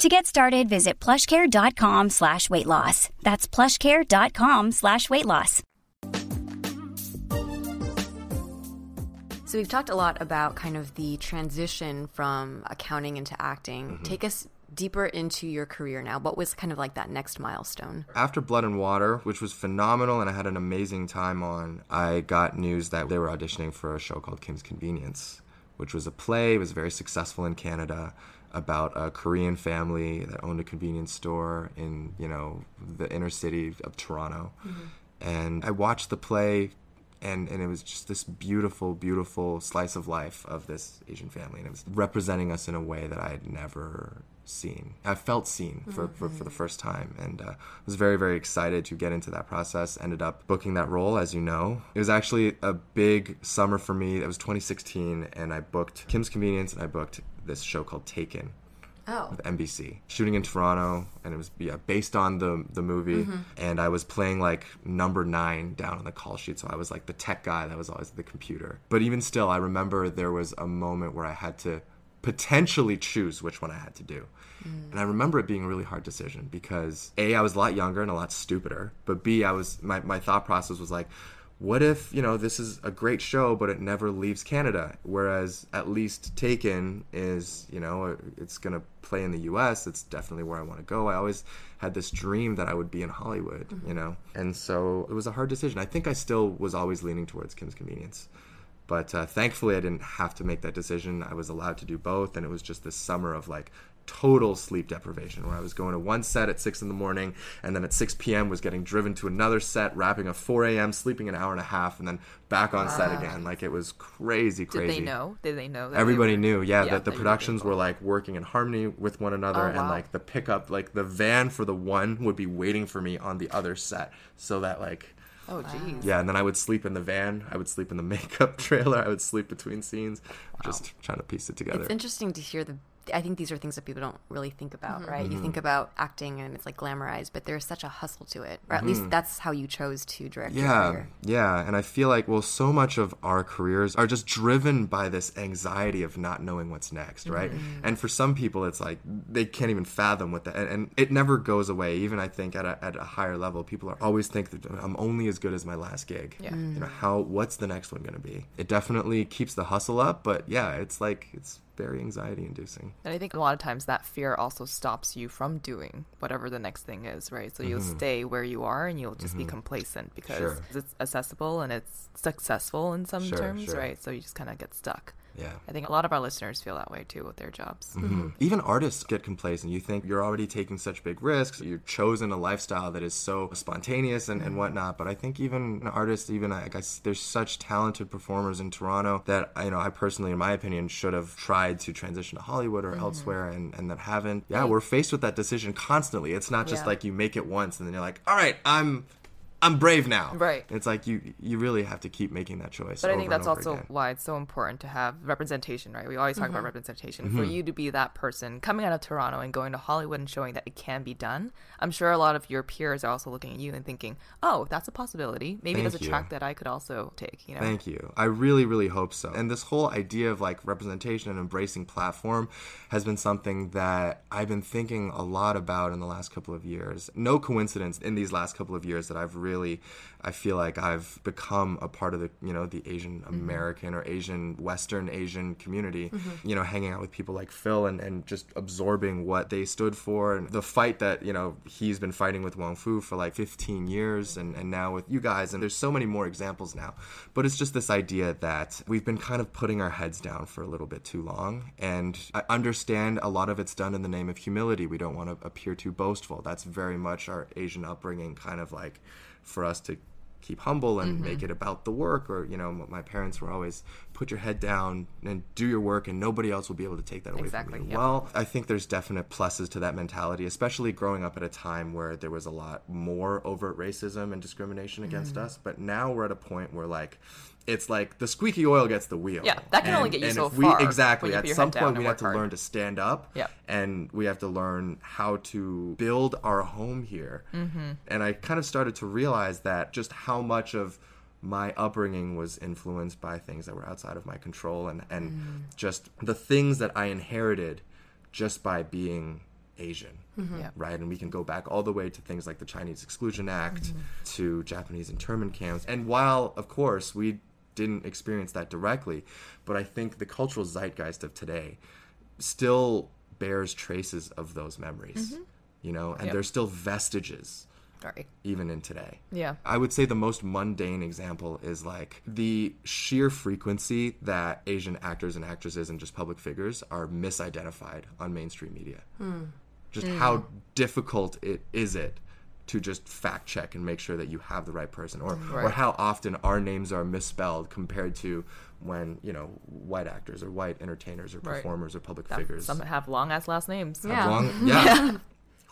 To get started, visit plushcare.com slash weight loss. That's plushcare.com slash weight loss. So we've talked a lot about kind of the transition from accounting into acting. Mm-hmm. Take us deeper into your career now. What was kind of like that next milestone? After Blood and Water, which was phenomenal and I had an amazing time on, I got news that they were auditioning for a show called Kim's Convenience, which was a play. It was very successful in Canada about a Korean family that owned a convenience store in, you know, the inner city of Toronto. Mm-hmm. And I watched the play and, and it was just this beautiful, beautiful slice of life of this Asian family. And it was representing us in a way that I had never seen. I felt seen for, for, for the first time and uh, was very, very excited to get into that process. Ended up booking that role, as you know. It was actually a big summer for me. It was 2016, and I booked Kim's Convenience and I booked this show called Taken Oh. with NBC, shooting in Toronto, and it was yeah based on the the movie. And I was playing like number nine down on the call sheet, so I was like the tech guy that was always at the computer. But even still, I remember there was a moment where I had to potentially choose which one I had to do. Mm. And I remember it being a really hard decision because A, I was a lot younger and a lot stupider, but B, I was my, my thought process was like, what if, you know, this is a great show, but it never leaves Canada? Whereas at least Taken is, you know, uh, it's going to play in the US. It's definitely where I want to go. I always had this dream that I would be in Hollywood, mm-hmm. you know? And so it was a hard decision. I think I still was always leaning towards Kim's Convenience. But uh, thankfully, I didn't have to make that decision. I was allowed to do both, and it was just this summer of like total sleep deprivation where I was going to one set at 6 in the morning, and then at 6 p.m. was getting driven to another set, wrapping a 4 a.m., sleeping an hour and a half, and then back on set ah. again. Like it was crazy, crazy. Did they know? Did they know? That they Everybody were- knew, yeah, Yeah, that the that you were productions were like working in harmony with one another, Oh, and wow. like the pickup, like the van for the one would be waiting for me on the other set, so that like Oh, jeez. yeah, and then I would sleep in the van. I would sleep in the makeup trailer. I would sleep between scenes, just trying to piece it together. It's interesting to hear the. I think these are things that people don't really think about, Mm-hmm. right? You think about acting and it's like glamorized, but there's such a hustle to it. Or at least that's how you chose to direct Mm-hmm. yeah, career. yeah, and I feel like well, so much of our careers are just driven by this anxiety of not knowing what's next, right? Mm-hmm. And for some people, it's like they can't even fathom what that, and, and it never goes away. Even I think at a, at a higher level, people are always think that I'm only as good as my last gig. Yeah. you know how what's the next one going to be? It definitely keeps the hustle up, but yeah, it's like it's very anxiety inducing. And I think a lot of times that fear also stops you from doing whatever the next thing is, right? So you'll stay where you are and you'll just be complacent because Mm-hmm. Sure. it's accessible and it's successful in some Sure, terms, sure. right? So you just kind of get stuck. Yeah. I think a lot of our listeners feel that way too with their jobs. Mm-hmm. mm-hmm. Even artists get complacent. You think you're already taking such big risks. You've chosen a lifestyle that is so spontaneous and, and mm-hmm. whatnot. But I think even an artist, even I guess there's such talented performers in Toronto that you know I personally, in my opinion, should have tried to transition to Hollywood or mm-hmm. elsewhere, and, and that haven't. Yeah, we're faced with that decision constantly. It's not just Yeah. like you make it once and then you're like, all right, I'm. I'm brave now. Right. It's like you you really have to keep making that choice. But I over think and that's over also again. why it's so important to have representation, right? We always talk about representation. Mm-hmm. For you to be that person coming out of Toronto and going to Hollywood and showing that it can be done, I'm sure a lot of your peers are also looking at you and thinking, oh, that's a possibility. Maybe Thank there's a you. track that I could also take, you know? Thank you. I really, really hope so. And this whole idea of like representation and embracing platform has been something that I've been thinking a lot about in the last couple of years. No coincidence in these last couple of years that I've really really I feel like I've become a part of the you know the Asian mm-hmm. American or Asian Western Asian community. Mm-hmm. You know, hanging out with people like Phil and, and just absorbing what they stood for and the fight that you know he's been fighting with Wong Fu for like 15 years and, and now with you guys and there's so many more examples now. But it's just this idea that we've been kind of putting our heads down for a little bit too long and I understand a lot of it's done in the name of humility. We don't want to appear too boastful. That's very much our Asian upbringing kind of like for us to keep humble and make it about the work or you know my parents were always put your head down and do your work and nobody else will be able to take that away Exactly, from you yeah. well i think there's definite pluses to that mentality especially growing up at a time where there was a lot more overt racism and discrimination against Mm-hmm. us but now we're at a point where like it's like the squeaky oil gets the wheel. Yeah, that can only get you and so if we, far Exactly. you At some head down point, and we have to hard. learn to stand up. Yep. And we have to learn how to build our home here. Mm-hmm. And I kind of started to realize that just how much of my upbringing was influenced by things that were outside of my control and, and Mm. just the things that I inherited just by being Asian. Yeah. Right, and we can go back all the way to things like the Chinese Exclusion Act, to Japanese internment camps. And while, of course, we didn't experience that directly, but I think the cultural zeitgeist of today still bears traces of those memories. Mm-hmm. You know, and Yep. there's still vestiges Right. even in today. Yeah. I would say the most mundane example is like the sheer frequency that Asian actors and actresses and just public figures are misidentified on mainstream media. Hmm. Just hmm. how difficult it is it to just fact check and make sure that you have the right person or or how often our names are misspelled compared to when, you know, white actors or white entertainers or Right. performers or public That- figures Some have long ass last names. have Yeah. long- yeah.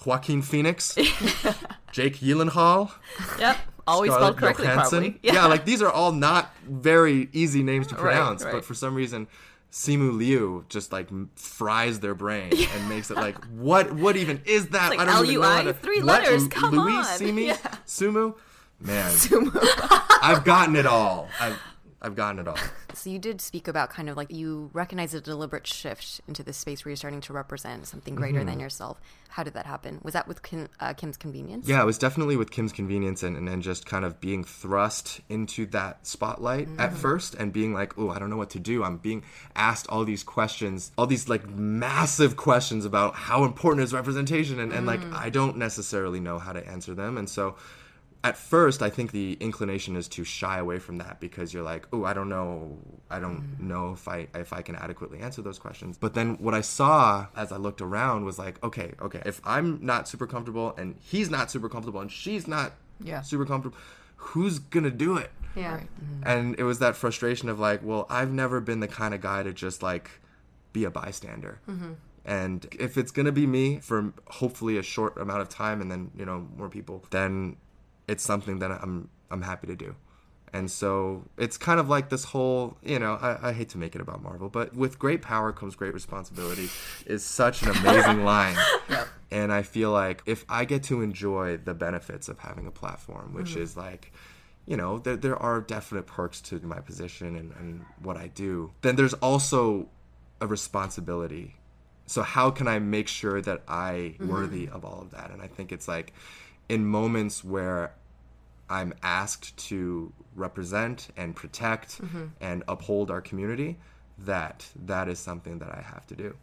Joaquin Phoenix, Jake Gyllenhaal, Yep. Always Scarlett spelled correctly, Johansson. probably. Yeah. like these are all not very easy names to Right, pronounce, right. but for some reason, Simu Liu just like fries their brain and makes it like, what? What even is that? like I don't even know to- three what? letters, come Louis, on. Simi, Yeah. Sumu, man, Sumu. I've gotten it all. I've I've gotten it all. So you did speak about kind of like you recognize a deliberate shift into this space where you're starting to represent something greater Mm-hmm. than yourself. How did that happen? Was that with Kim, uh, Kim's Convenience? Yeah, it was definitely with Kim's convenience and, and, and just kind of being thrust into that spotlight at first and being like, oh, I don't know what to do. I'm being asked all these questions, all these like massive questions about how important is representation. And, and like, I don't necessarily know how to answer them. And so at first, I think the inclination is to shy away from that because you're like, oh, I don't know, I don't mm-hmm. know if I if I can adequately answer those questions. But then what I saw as I looked around was like, okay, okay, if I'm not super comfortable and he's not super comfortable and she's not Yeah. super comfortable, who's gonna do it? Yeah. Mm-hmm. And it was that frustration of like, well, I've never been the kind of guy to just like be a bystander. Mm-hmm. And if it's gonna be me for hopefully a short amount of time, and then you know more people, then it's something that I'm I'm happy to do. And so it's kind of like this whole, you know, I, I hate to make it about Marvel, but with great power comes great responsibility is such an amazing line. And I feel like if I get to enjoy the benefits of having a platform, which mm-hmm. is like, you know, there, there are definite perks to my position and, and what I do, then there's also a responsibility. So how can I make sure that I mm-hmm. worthy of all of that? And I think it's like in moments where I'm asked to represent and protect and uphold our community, that that is something that I have to do.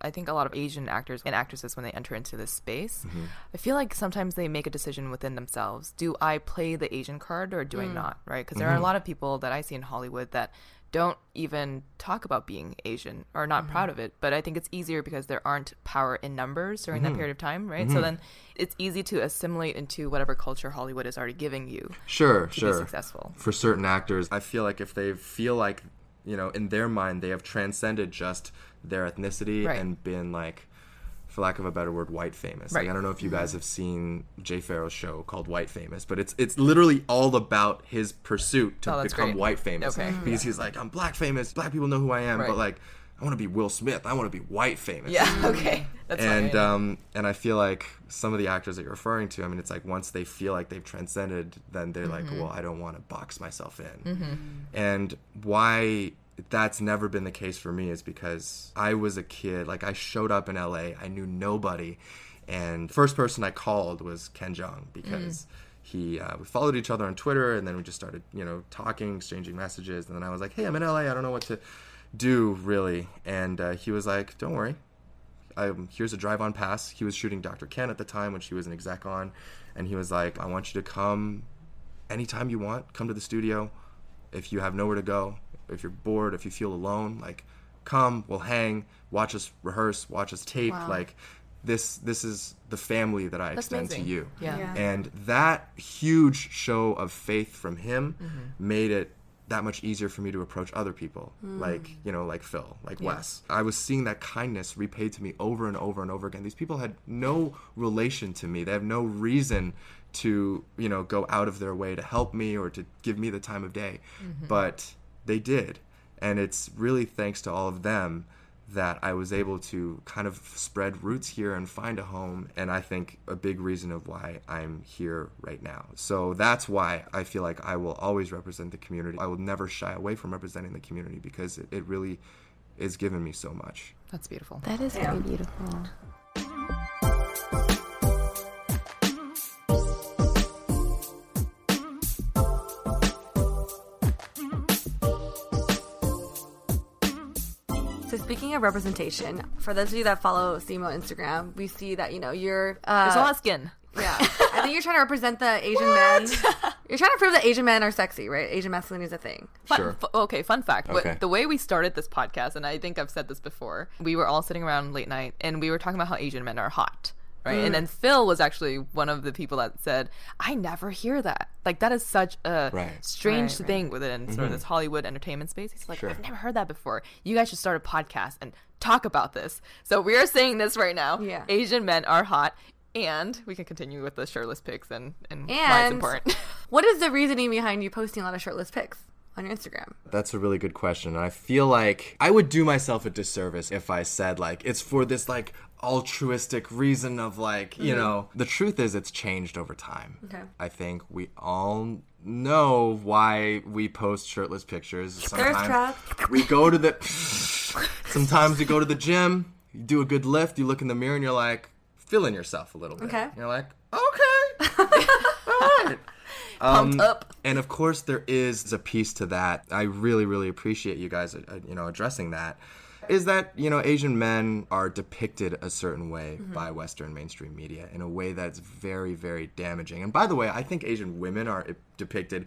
I think a lot of Asian actors and actresses, when they enter into this space, Mm-hmm. I feel like sometimes they make a decision within themselves. Do I play the Asian card or do I not? Right? Because there Mm-hmm. are a lot of people that I see in Hollywood that don't even talk about being Asian or not Mm-hmm. proud of it. But I think it's easier because there aren't power in numbers during Mm-hmm. that period of time, right? So then it's easy to assimilate into whatever culture Hollywood is already giving you. Sure, to sure. be successful. For certain actors, I feel like if they feel like, you know, in their mind they have transcended just their ethnicity Right. and been like for lack of a better word, white famous. Like I don't know if you mm-hmm. guys have seen Jay Pharoah's show called White Famous, but it's it's literally all about his pursuit to Oh, become great. white famous. Okay. Because he's like, I'm black famous, black people know who I am, Right. but like I want to be Will Smith. I want to be white famous. Yeah, okay. That's and um, and I feel like some of the actors that you're referring to, I mean, it's like once they feel like they've transcended, then they're like, mm-hmm. well, I don't want to box myself in. Mm-hmm. And why that's never been the case for me is because I was a kid. Like I showed up in LA, I knew nobody, and first person I called was Ken Jeong because. he uh, we followed each other on Twitter, and then we just started, you know, talking, exchanging messages. And then I was like, "Hey, I'm in LA. I don't know what to do really." And uh, he was like, "Don't worry, um, here's a drive on pass." He was shooting Dr. Ken at the time when she was an exec on, and he was like, "I want you to come anytime you want. Come to the studio. If you have nowhere to go, if you're bored, if you feel alone, like." Come, we'll hang, watch us rehearse, watch us tape. Wow. Like, this this is the family that I That's extend amazing. to you. Yeah. Yeah. And that huge show of faith from him Mhm. made it that much easier for me to approach other people Mm. like you know like phil like Yeah. wes i was seeing that kindness repaid to me over and over and over again these people had no relation to me they have no reason to you know go out of their way to help me or to give me the time of day Mhm. but they did and it's really thanks to all of them that I was able to kind of spread roots here and find a home. And I think a big reason of why I'm here right now. So that's why I feel like I will always represent the community. I will never shy away from representing the community because it, it really is given me so much. That's beautiful. That is Yeah. very beautiful. Speaking of representation, for those of you that follow Simu on Instagram, we see that you know you're. Uh, There's a lot of skin. Yeah, I think you're trying to represent the Asian men. You're trying to prove that Asian men are sexy, right? Asian masculinity is a thing. Fun, f- okay, fun fact. Okay. The way we started this podcast, and I think I've said this before, we were all sitting around late night and we were talking about how Asian men are hot. Right. Mm. And then Phil was actually one of the people that said, I never hear that. Like, that is such a Right. strange Right, right. thing within sort of Mhm. this Hollywood entertainment space. He's like, Sure. I've never heard that before. You guys should start a podcast and talk about this. So we are saying this right now. Yeah. Asian men are hot. And we can continue with the shirtless pics and, and, why it's important. what is the reasoning behind you posting a lot of shirtless pics on your Instagram? That's a really good question. And I feel like I would do myself a disservice if I said like it's for this like altruistic reason of like, you Mhm. know, the truth is it's changed over time. Okay. I think we all know why we post shirtless pictures. Sometimes we go to the sometimes we go to the gym, you do a good lift, you look in the mirror and you're like feeling yourself a little bit. Okay. You're like, okay. all right. Pumped up. And of course, there is a piece to that. I really, really appreciate you guys, uh, you know, addressing that. Is that you know Asian men are depicted a certain way Mm-hmm. by Western mainstream media in a way that's very, very damaging. And by the way, I think Asian women are depicted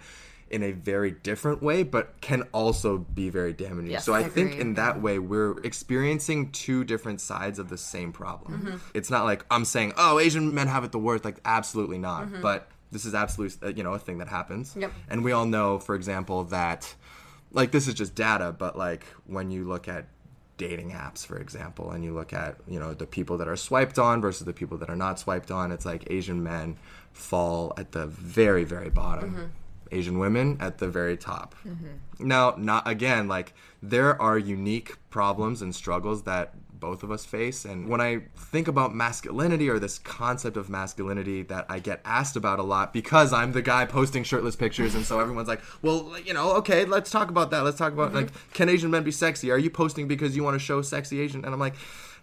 in a very different way, but can also be very damaging. Yes, so I, I think in that way, we're experiencing two different sides of the same problem. Mm-hmm. It's not like I'm saying, oh, Asian men have it the worst. Like, absolutely not. Mhm. But this is absolutely, uh, you know, a thing that happens. Yep. And we all know, for example, that, like, this is just data, but like when you look at dating apps, for example, and you look at, you know, the people that are swiped on versus the people that are not swiped on, it's like Asian men fall at the very, very bottom. Mhm. Asian women at the very top. Now, not again, like there are unique problems and struggles that both of us face. And when I think about masculinity or this concept of masculinity that I get asked about a lot because I'm the guy posting shirtless pictures, and so everyone's like, well, you know, okay, let's talk about that. Let's talk about like, mm-hmm. can Asian men be sexy? Are you posting because you want to show sexy Asian? And I'm like,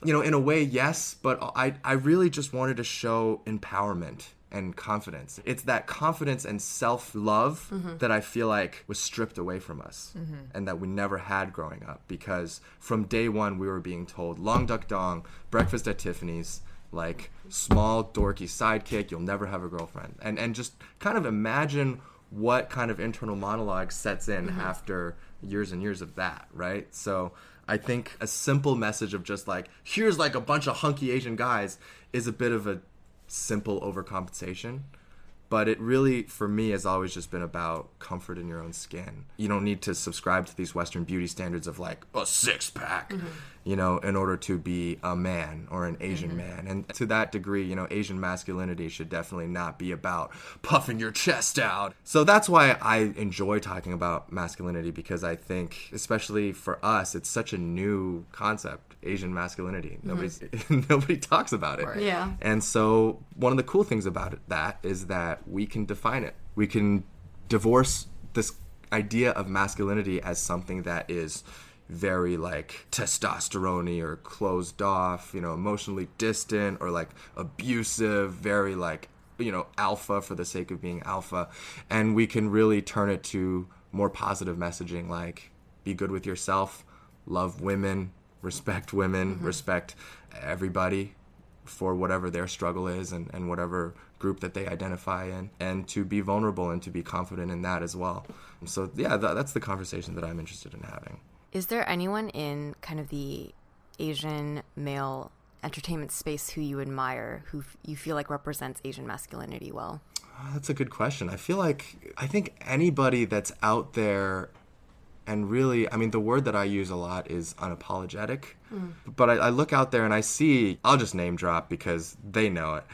you know, in a way, yes, but I, I really just wanted to show empowerment and confidence. It's that confidence and self love Mhm. that I feel like was stripped away from us Mhm. and that we never had growing up because from day one we were being told Long Duk Dong, breakfast at Tiffany's, like small dorky sidekick, you'll never have a girlfriend. And and just kind of imagine what kind of internal monologue sets in Mhm. after years and years of that, right? So I think a simple message of just like, here's like a bunch of hunky Asian guys is a bit of a simple overcompensation. But it really, for me, has always just been about comfort in your own skin. You don't need to subscribe to these Western beauty standards of like a six pack, mm-hmm. you know, in order to be a man or an Asian mm-hmm. man. And to that degree, you know, Asian masculinity should definitely not be about puffing your chest out. So that's why I enjoy talking about masculinity because I think, especially for us, it's such a new concept. Asian masculinity. Mm-hmm. Nobody's nobody talks about it. Yeah. And so one of the cool things about it, that is that we can define it. We can divorce this idea of masculinity as something that is very like testosterone or closed off, you know, emotionally distant or like abusive, very like you know, alpha for the sake of being alpha. And we can really turn it to more positive messaging like be good with yourself, love women, respect women, mm-hmm. respect everybody for whatever their struggle is and, and whatever group that they identify in, and to be vulnerable and to be confident in that as well. So, yeah, tha that's the conversation that I'm interested in having. Is there anyone in kind of the Asian male entertainment space who you admire, who f- you feel like represents Asian masculinity well? That's a good question. I feel like I think anybody that's out there and really, I mean, the word that I use a lot is unapologetic. Hmm. But I, I look out there and I see, I'll just name drop because they know it.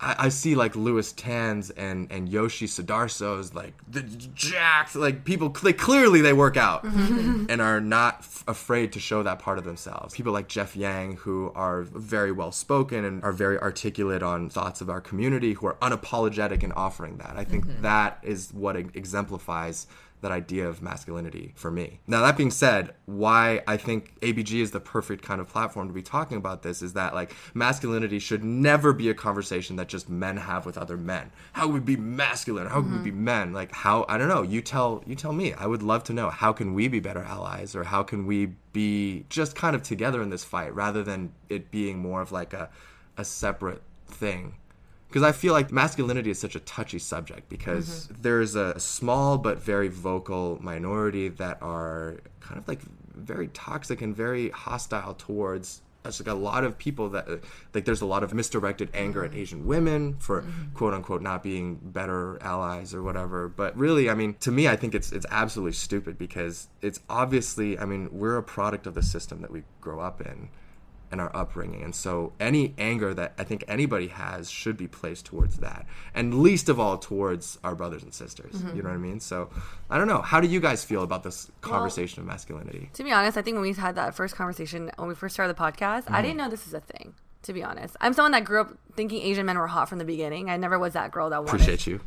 I, I see like Lewis Tans and, and Yoshi Sudarso's, like the jacked, like people, they clearly they work out mm-hmm. and are not f- afraid to show that part of themselves. People like Jeff Yang, who are very well spoken and are very articulate on thoughts of our community, who are unapologetic in offering that. I think mm-hmm. that is what exemplifies that idea of masculinity for me. Now, that being said, why I think ABG is the perfect kind of platform to be talking about this is that like masculinity should never be a conversation that just men have with other men. How can we be masculine? How can we be mm-hmm. men? Like how I don't know. You tell you tell me. I would love to know how can we be better allies or how can we be just kind of together in this fight rather than it being more of like a a separate thing because I feel like masculinity is such a touchy subject because mm-hmm. there's a small but very vocal minority that are kind of like very toxic and very hostile towards there's like a lot of people that like there's a lot of misdirected anger at mm-hmm. Asian women for mm-hmm. quote unquote not being better allies or whatever. But really, I mean, to me, I think it's it's absolutely stupid because it's obviously, I mean, we're a product of the system that we grow up in and our upbringing. And so any anger that I think anybody has should be placed towards that. And least of all towards our brothers and sisters. Mm-hmm. You know what I mean? So I don't know. How do you guys feel about this conversation of masculinity? To be honest, I think when we had that first conversation when we first started the podcast, I mm-hmm. didn't know this is a thing. To be honest, I'm someone that grew up thinking Asian men were hot from the beginning. I never was that girl that wanted. Appreciate you.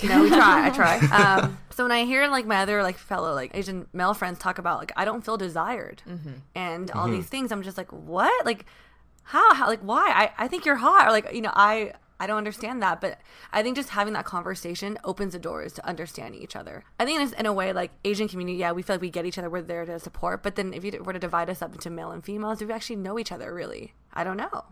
You know, we try. I try. Um, so when I hear like my other like fellow like Asian male friends talk about like I don't feel desired and all these things, I'm just like, what? Like, how? How? Like, why? I I think you're hot. Or like, you know, I. I don't understand that, but I think just having that conversation opens the doors to understanding each other. I think it's in a way like Asian community, yeah, we feel like we get each other, we're there to support. But then if you were to divide us up into male and females, do we actually know each other really? I don't know.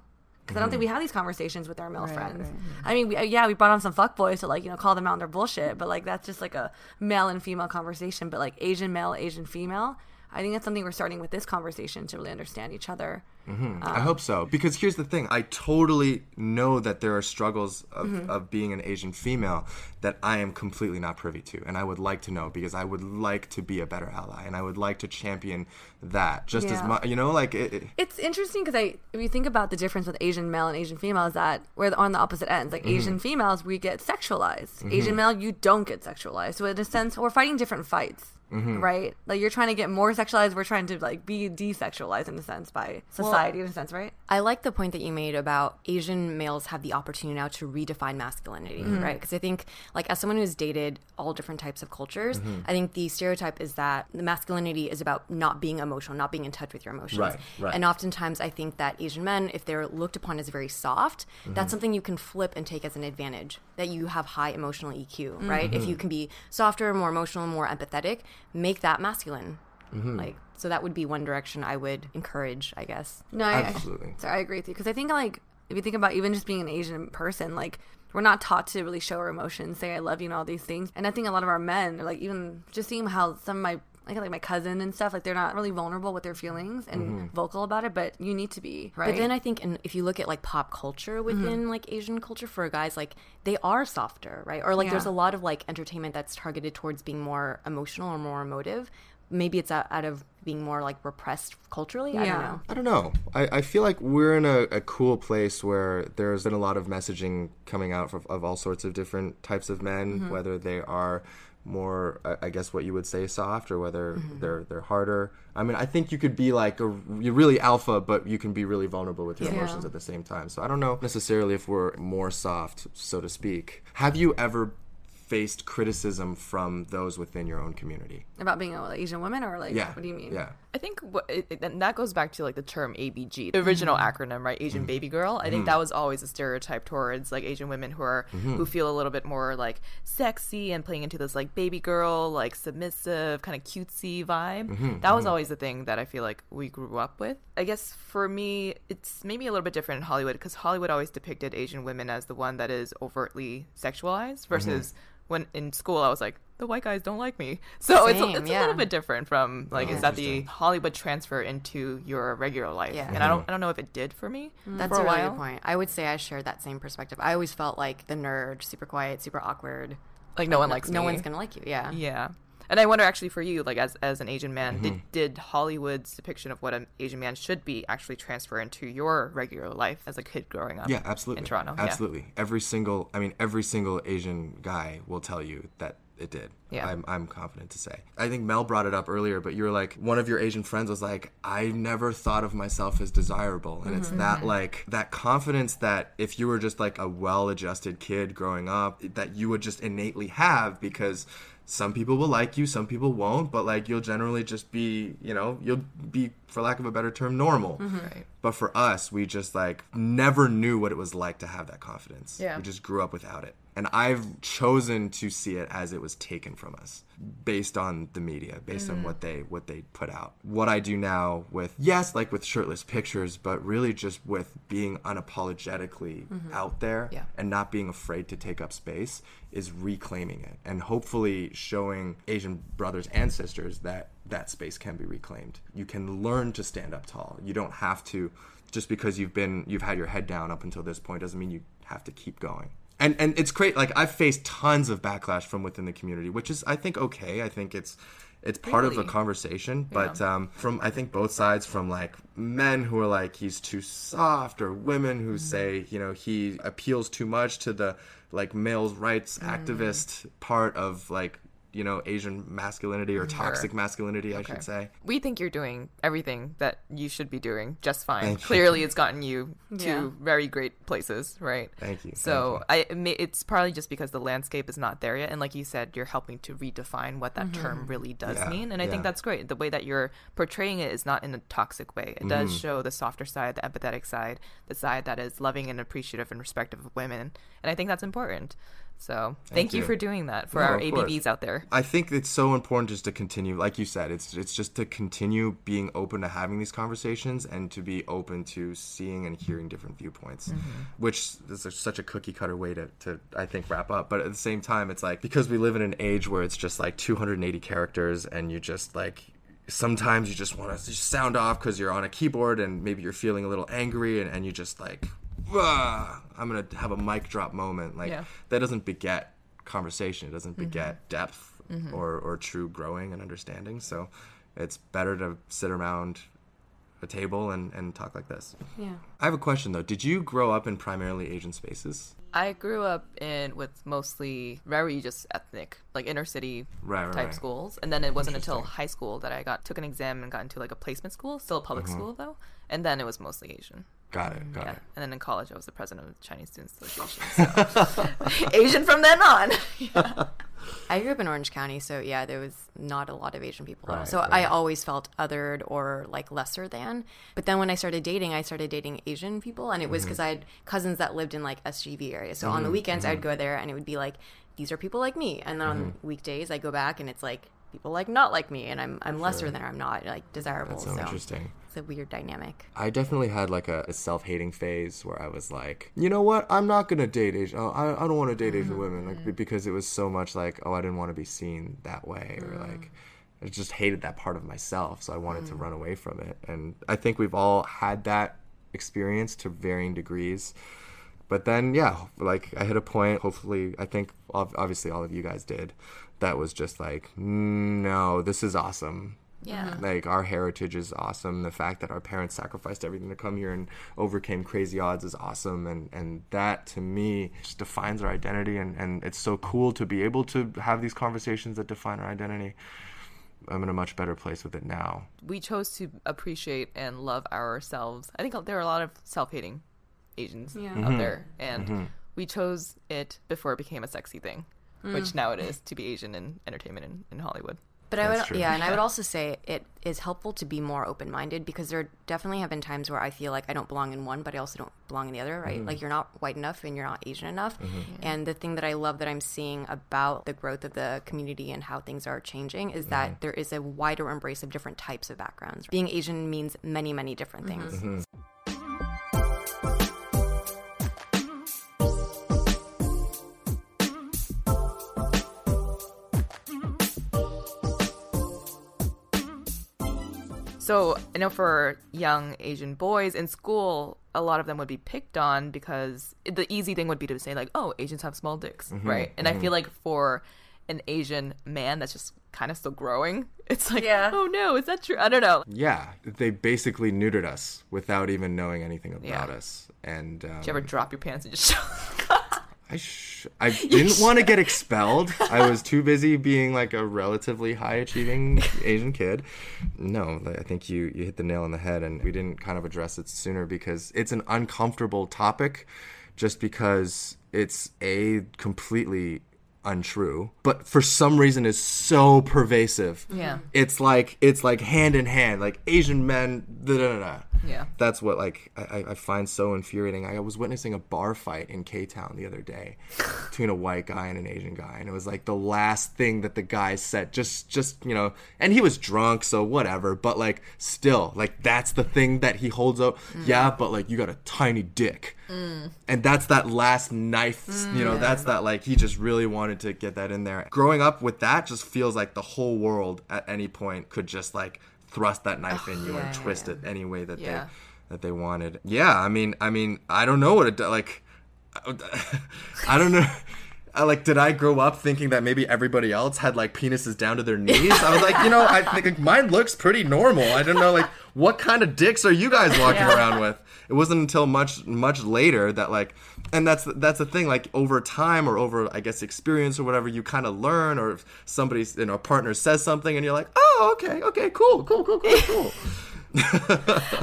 Because I don't think mm-hmm. we have these conversations with our male friends. I mean, we, yeah, we brought on some fuckboys to like you know call them out on their bullshit, but like that's just like a male and female conversation. But like Asian male, Asian female, I think that's something we're starting with this conversation to really understand each other. Mm-hmm. I um, hope so. Because here's the thing I totally know that there are struggles of, Mm-hmm. of being an Asian female that I am completely not privy to. And I would like to know because I would like to be a better ally and I would like to champion that just as much. You know, like it, it- It's interesting because I, if you think about the difference with Asian male and Asian female, is that we're on the opposite ends. Like mm-hmm. Asian females, we get sexualized. Asian mm-hmm. male, you don't get sexualized. So in a sense, we're fighting different fights, Mm-hmm. right? Like you're trying to get more sexualized. We're trying to like be desexualized in a sense by society, in a sense, right? I like the point that you made about Asian males have the opportunity now to redefine masculinity, mm-hmm. right? Because I think, like, as someone who's dated all different types of cultures, mm-hmm. I think the stereotype is that the masculinity is about not being emotional, not being in touch with your emotions. Right, right. And oftentimes, I think that Asian men, if they're looked upon as very soft, that's something you can flip and take as an advantage that you have high emotional EQ, right? If you can be softer, more emotional, more empathetic, make that masculine. Mm-hmm. Like, so that would be one direction I would encourage, I guess. No, I, Absolutely. I, sorry, I agree with you because I think like if you think about even just being an Asian person, like we're not taught to really show our emotions, say I love you and all these things. And I think a lot of our men, like even just seeing how some of my like like my cousin and stuff, like they're not really vulnerable with their feelings and mm-hmm. vocal about it, but you need to be right. But then I think, in, if you look at like pop culture within mm-hmm. like Asian culture for guys, like they are softer, right? Or like there's a lot of like entertainment that's targeted towards being more emotional or more emotive. Maybe it's out, out of being more like repressed culturally. I don't know. I don't know. I, I feel like we're in a, a cool place where there's been a lot of messaging coming out of, of all sorts of different types of men, mm-hmm. whether they are more, I, guess, what you would say soft, or whether mm-hmm. they're they're harder. I mean, I think you could be like a you're really alpha, but you can be really vulnerable with your Yeah. emotions at the same time. So I don't know necessarily if we're more soft, so to speak. Have you ever faced criticism from those within your own community? about being an Asian woman or like Yeah. what do you mean? Yeah. I think what, it, and that goes back to like the term ABG, the original mm-hmm. acronym, right? Asian mm-hmm. baby girl. I think mm-hmm. that was always a stereotype towards like Asian women who are who feel a little bit more like sexy and playing into this like baby girl, like submissive, kind of cutesy vibe. That was always the thing that I feel like we grew up with. I guess for me, it's maybe a little bit different in Hollywood because Hollywood always depicted Asian women as the one that is overtly sexualized versus when in school I was like the white guys don't like me. So it's, a, Same, it's a little bit different from like is that the Hollywood transfer into your regular life? Yeah. And I don't I don't know if it did for me. That's for a, a, really good point. I would say I shared that same perspective. I always felt like the nerd, super quiet, super awkward. Like no one likes me. no one's gonna like you. Yeah. Yeah. And I wonder actually for you, like as as an Asian man, Mm-hmm. did did Hollywood's depiction of what an Asian man should be actually transfer into your regular life as a kid growing up? Yeah, absolutely. In Toronto. Yeah. Absolutely. Every single, I mean, every single Asian guy will tell you that it did. Yeah. I'm, I'm confident to say. I think Mel brought it up earlier, but you were like, one of your Asian friends was like, I never thought of myself as desirable. And it's that, mm-hmm. like, that confidence that if you were just like a well adjusted kid growing up, that you would just innately have because some people will like you, some people won't, but like you'll generally just be, you know, you'll be, for lack of a better term, normal. Mm-hmm. Right. But for us, we just like never knew what it was like to have that confidence. Yeah. We just grew up without it. And I've chosen to see it as it was taken from us based on the media, based on mm. what they what they put out. What I do now with yes, like with shirtless pictures, but really just with being unapologetically mm-hmm. out there Yeah. and not being afraid to take up space is reclaiming it and hopefully showing Asian brothers and sisters that that space can be reclaimed. You can learn to stand up tall. You don't have to just because you've been you've had your head down up until this point doesn't mean you have to keep going. And and it's great like I've faced tons of backlash from within the community, which is I think okay. I think it's it's part of a conversation, but um, from I think both sides, from like men who are like he's too soft, or women who say you know he appeals too much to the like male rights activist part of like you know Asian masculinity or toxic masculinity, I should say. We think you're doing everything that you should be doing just fine. Thank you. Clearly, it's gotten you to Yeah. very great places, right? Thank you, So I, it may- it's probably just because the landscape is not there yet, and like you said, you're helping to redefine what that term really does Yeah, mean, and I yeah. think that's great. The way that you're portraying it is not in a toxic way. It does Mm-hmm. show the softer side, the empathetic side, the side that is loving and appreciative and respectful of women, and I think that's important. So thank, you. you. for doing that for No, our. ABBs out there. I think it's so important just to continue, like you said, it's it's just to continue being open to having these conversations and to be open to seeing and hearing different viewpoints, mm-hmm. which is such a cookie cutter way to, to I think wrap up. But at the same time, it's like because we live in an age where it's just like 280 characters and you just like sometimes you just want to sound off because you're on a keyboard and maybe you're feeling a little angry and, and you just like "Ah, i'm gonna have a mic drop moment. Like Yeah. that doesn't beget conversation. It doesn't mm-hmm. beget depth mm-hmm. or, or true growing and understanding. So it's better to sit around a table and, and talk like this. Yeah. i have a question though. Did you grow up in primarily asian spaces? I grew up in with mostly very just ethnic, like inner city Right, type right. schools, and then it wasn't until high school that I got took an exam and got into like a placement school, still a public mm-hmm. school though, and then it was mostly Asian. Got it got yeah, it and then in college I was the president of the Chinese Students Association, so Asian from then on. I grew up in Orange County, so yeah, there was not a lot of Asian people. Right, so right. I always felt othered or like lesser than. But then when I started dating, I started dating Asian people, and it was Mm-hmm. because I had cousins that lived in like SGV area. So on the weekends, Mm-hmm. I'd go there, and it would be like, these are people like me. And then on Mm-hmm. weekdays, I go back, and it's like people like not like me, and I'm I'm lesser than or I'm not like desirable. that's so interesting It's a weird dynamic. I definitely had like a, a self-hating phase where I was like, you know what, I'm not gonna date Asian. Oh, I, I don't want to date Asian women, like because it was so much like, oh, I didn't want to be seen that way, or mm. like, I just hated that part of myself, so I wanted to mm. run away from it. And I think we've all had that experience to varying degrees. But then, yeah, like I hit a point. Hopefully, I think obviously all of you guys did. That was just like, no, this is awesome. Yeah. Mm-hmm. Like our heritage is awesome. The fact that our parents sacrificed everything to come here and overcame crazy odds is awesome. And, and that to me just defines our identity. And, and it's so cool to be able to have these conversations that define our identity. I'm in a much better place with it now. we chose to appreciate and love ourselves. I think there are a lot of self-hating Asians Mm-hmm. out there, and mm-hmm. we chose it before it became a sexy thing, which mm. now it is to be Asian in entertainment in, in Hollywood. But I would, true. yeah, and I would also say it is helpful to be more open minded because there definitely have been times where I feel like I don't belong in one, but I also don't belong in the other, right? Mm-hmm. Like you're not white enough and you're not Asian enough. Mm-hmm. And the thing that I love that I'm seeing about the growth of the community and how things are changing is that mm-hmm. there is a wider embrace of different types of backgrounds. Being Asian means many, many different things. So I know for young Asian boys in school, a lot of them would be picked on because the easy thing would be to say like, "Oh, Asians have small dicks," right? And I feel like for an Asian man that's just kind of still growing, it's like, Yeah. "Oh no, is that true?" I don't know. Yeah, they basically neutered us without even knowing anything about Yeah. us. And um, Did you ever drop your pants and just show? I sh- I didn't want to get expelled. I was too busy being like a relatively high achieving Asian kid. No, I think you you hit the nail on the head, and we didn't kind of address it sooner because it's an uncomfortable topic, just because it's a completely untrue, but for some reason is so pervasive. Yeah. It's like it's like hand in hand, like Asian men. Da, da, da, da. Yeah. That's what like I, I- find so infuriating. I was witnessing a bar fight in K Town the other day between a white guy and an Asian guy, and it was like the last thing that the guy said. Just just you know, and he was drunk, so whatever. But like still, like that's the thing that he holds up. Mm. Yeah, but like you got a tiny dick, mm. and that's that last knife. Mm, you know, that's that like he just really wanted to get that in there. Growing up with that just feels like the whole world at any point could just like thrust that knife in you and twist it any way that Yeah. they that they wanted. Yeah, I mean, I mean, I don't know what it like. I don't know. I, like, did I grow up thinking that maybe everybody else had like penises down to their knees? I was like, you know, I think like, mine looks pretty normal. I don't know, like, what kind of dicks are you guys walking around with? It wasn't until much much later that like, and that's that's the thing. Like over time or over, I guess, experience or whatever, you kind of learn. Or if somebody's, you know, a partner says something, and you're like, oh, okay, okay, cool, cool, cool, cool, cool.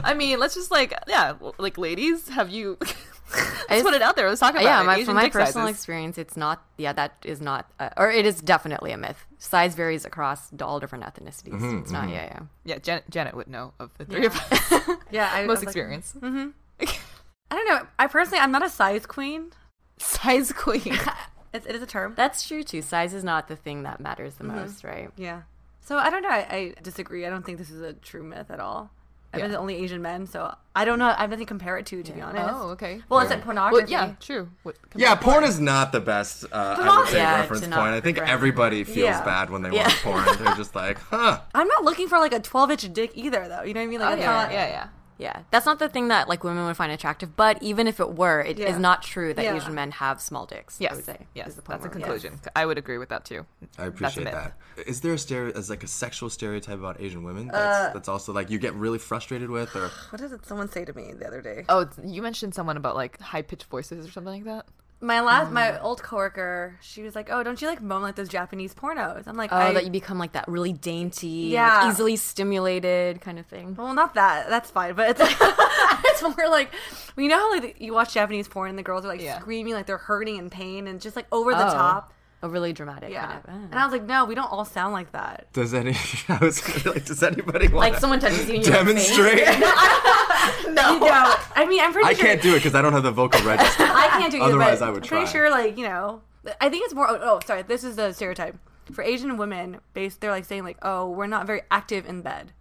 I mean, let's just like, yeah, like ladies, have you? let's put it out there. Let's talk about yeah, it. my, from my personal sizes. experience, it's not. Yeah, that is not, uh, or it is definitely a myth. Size varies across all different ethnicities. Mm-hmm, it's not. Yeah, yeah. Yeah, Janet, Janet would know of the three of us. Yeah, I Most was like- experience. I don't know. I personally, I'm not a size queen. Size queen. It's, it is a term. That's true too. Size is not the thing that matters Mm-hmm. the most, right? Yeah. So I don't know. I, I disagree. I don't think this is a true myth at all. I've Yeah. been the only Asian men, so I don't know. I have nothing to compare it to, to be honest. Oh, okay. Well, it's like pornography. Well, yeah, true. What, Yeah, porn is not the best. Uh, I would say Yeah, reference point. not I think everybody feels Yeah. bad when they Yeah. watch porn. They're just like, huh. I'm not looking for like a 12 inch dick either, though. You know what I mean? Like, Oh, yeah, not, yeah, yeah. Yeah, that's not the thing that like women would find attractive. But even if it were, it is Yeah. not true that Yeah. Asian men have small dicks. I would say. yes, the that's a where- conclusion. I would agree with that too. I appreciate that. Is there a stereo as like a sexual stereotype about Asian women Uh, that's, that's also like you get really frustrated with, or What did someone say to me the other day? Oh, you mentioned someone about like high pitched voices or something like that. My last, Mm. my old coworker, she was like, "Oh, don't you like moan like those Japanese pornos?" I'm like, Oh, I, that you become like that really dainty, Yeah. like, easily stimulated kind of thing. Well, not that. That's fine, but it's like, it's more like you know how like you watch Japanese porn and the girls are like Yeah. screaming like they're hurting in pain and just like over the Oh. top. A really dramatic Yeah, kind of. Ah. and I was like, no, we don't all sound like that. does any? I was like, does anybody want Like to someone touches you and you're demonstrate? No, no. I mean, I'm pretty I sure can't do it because I don't have the vocal register. I can't do it. Otherwise, but I would I'm pretty sure, like you know, I think it's more. Oh, oh, sorry, this is the stereotype for Asian women. Based, they're like saying like, oh, we're not very active in bed.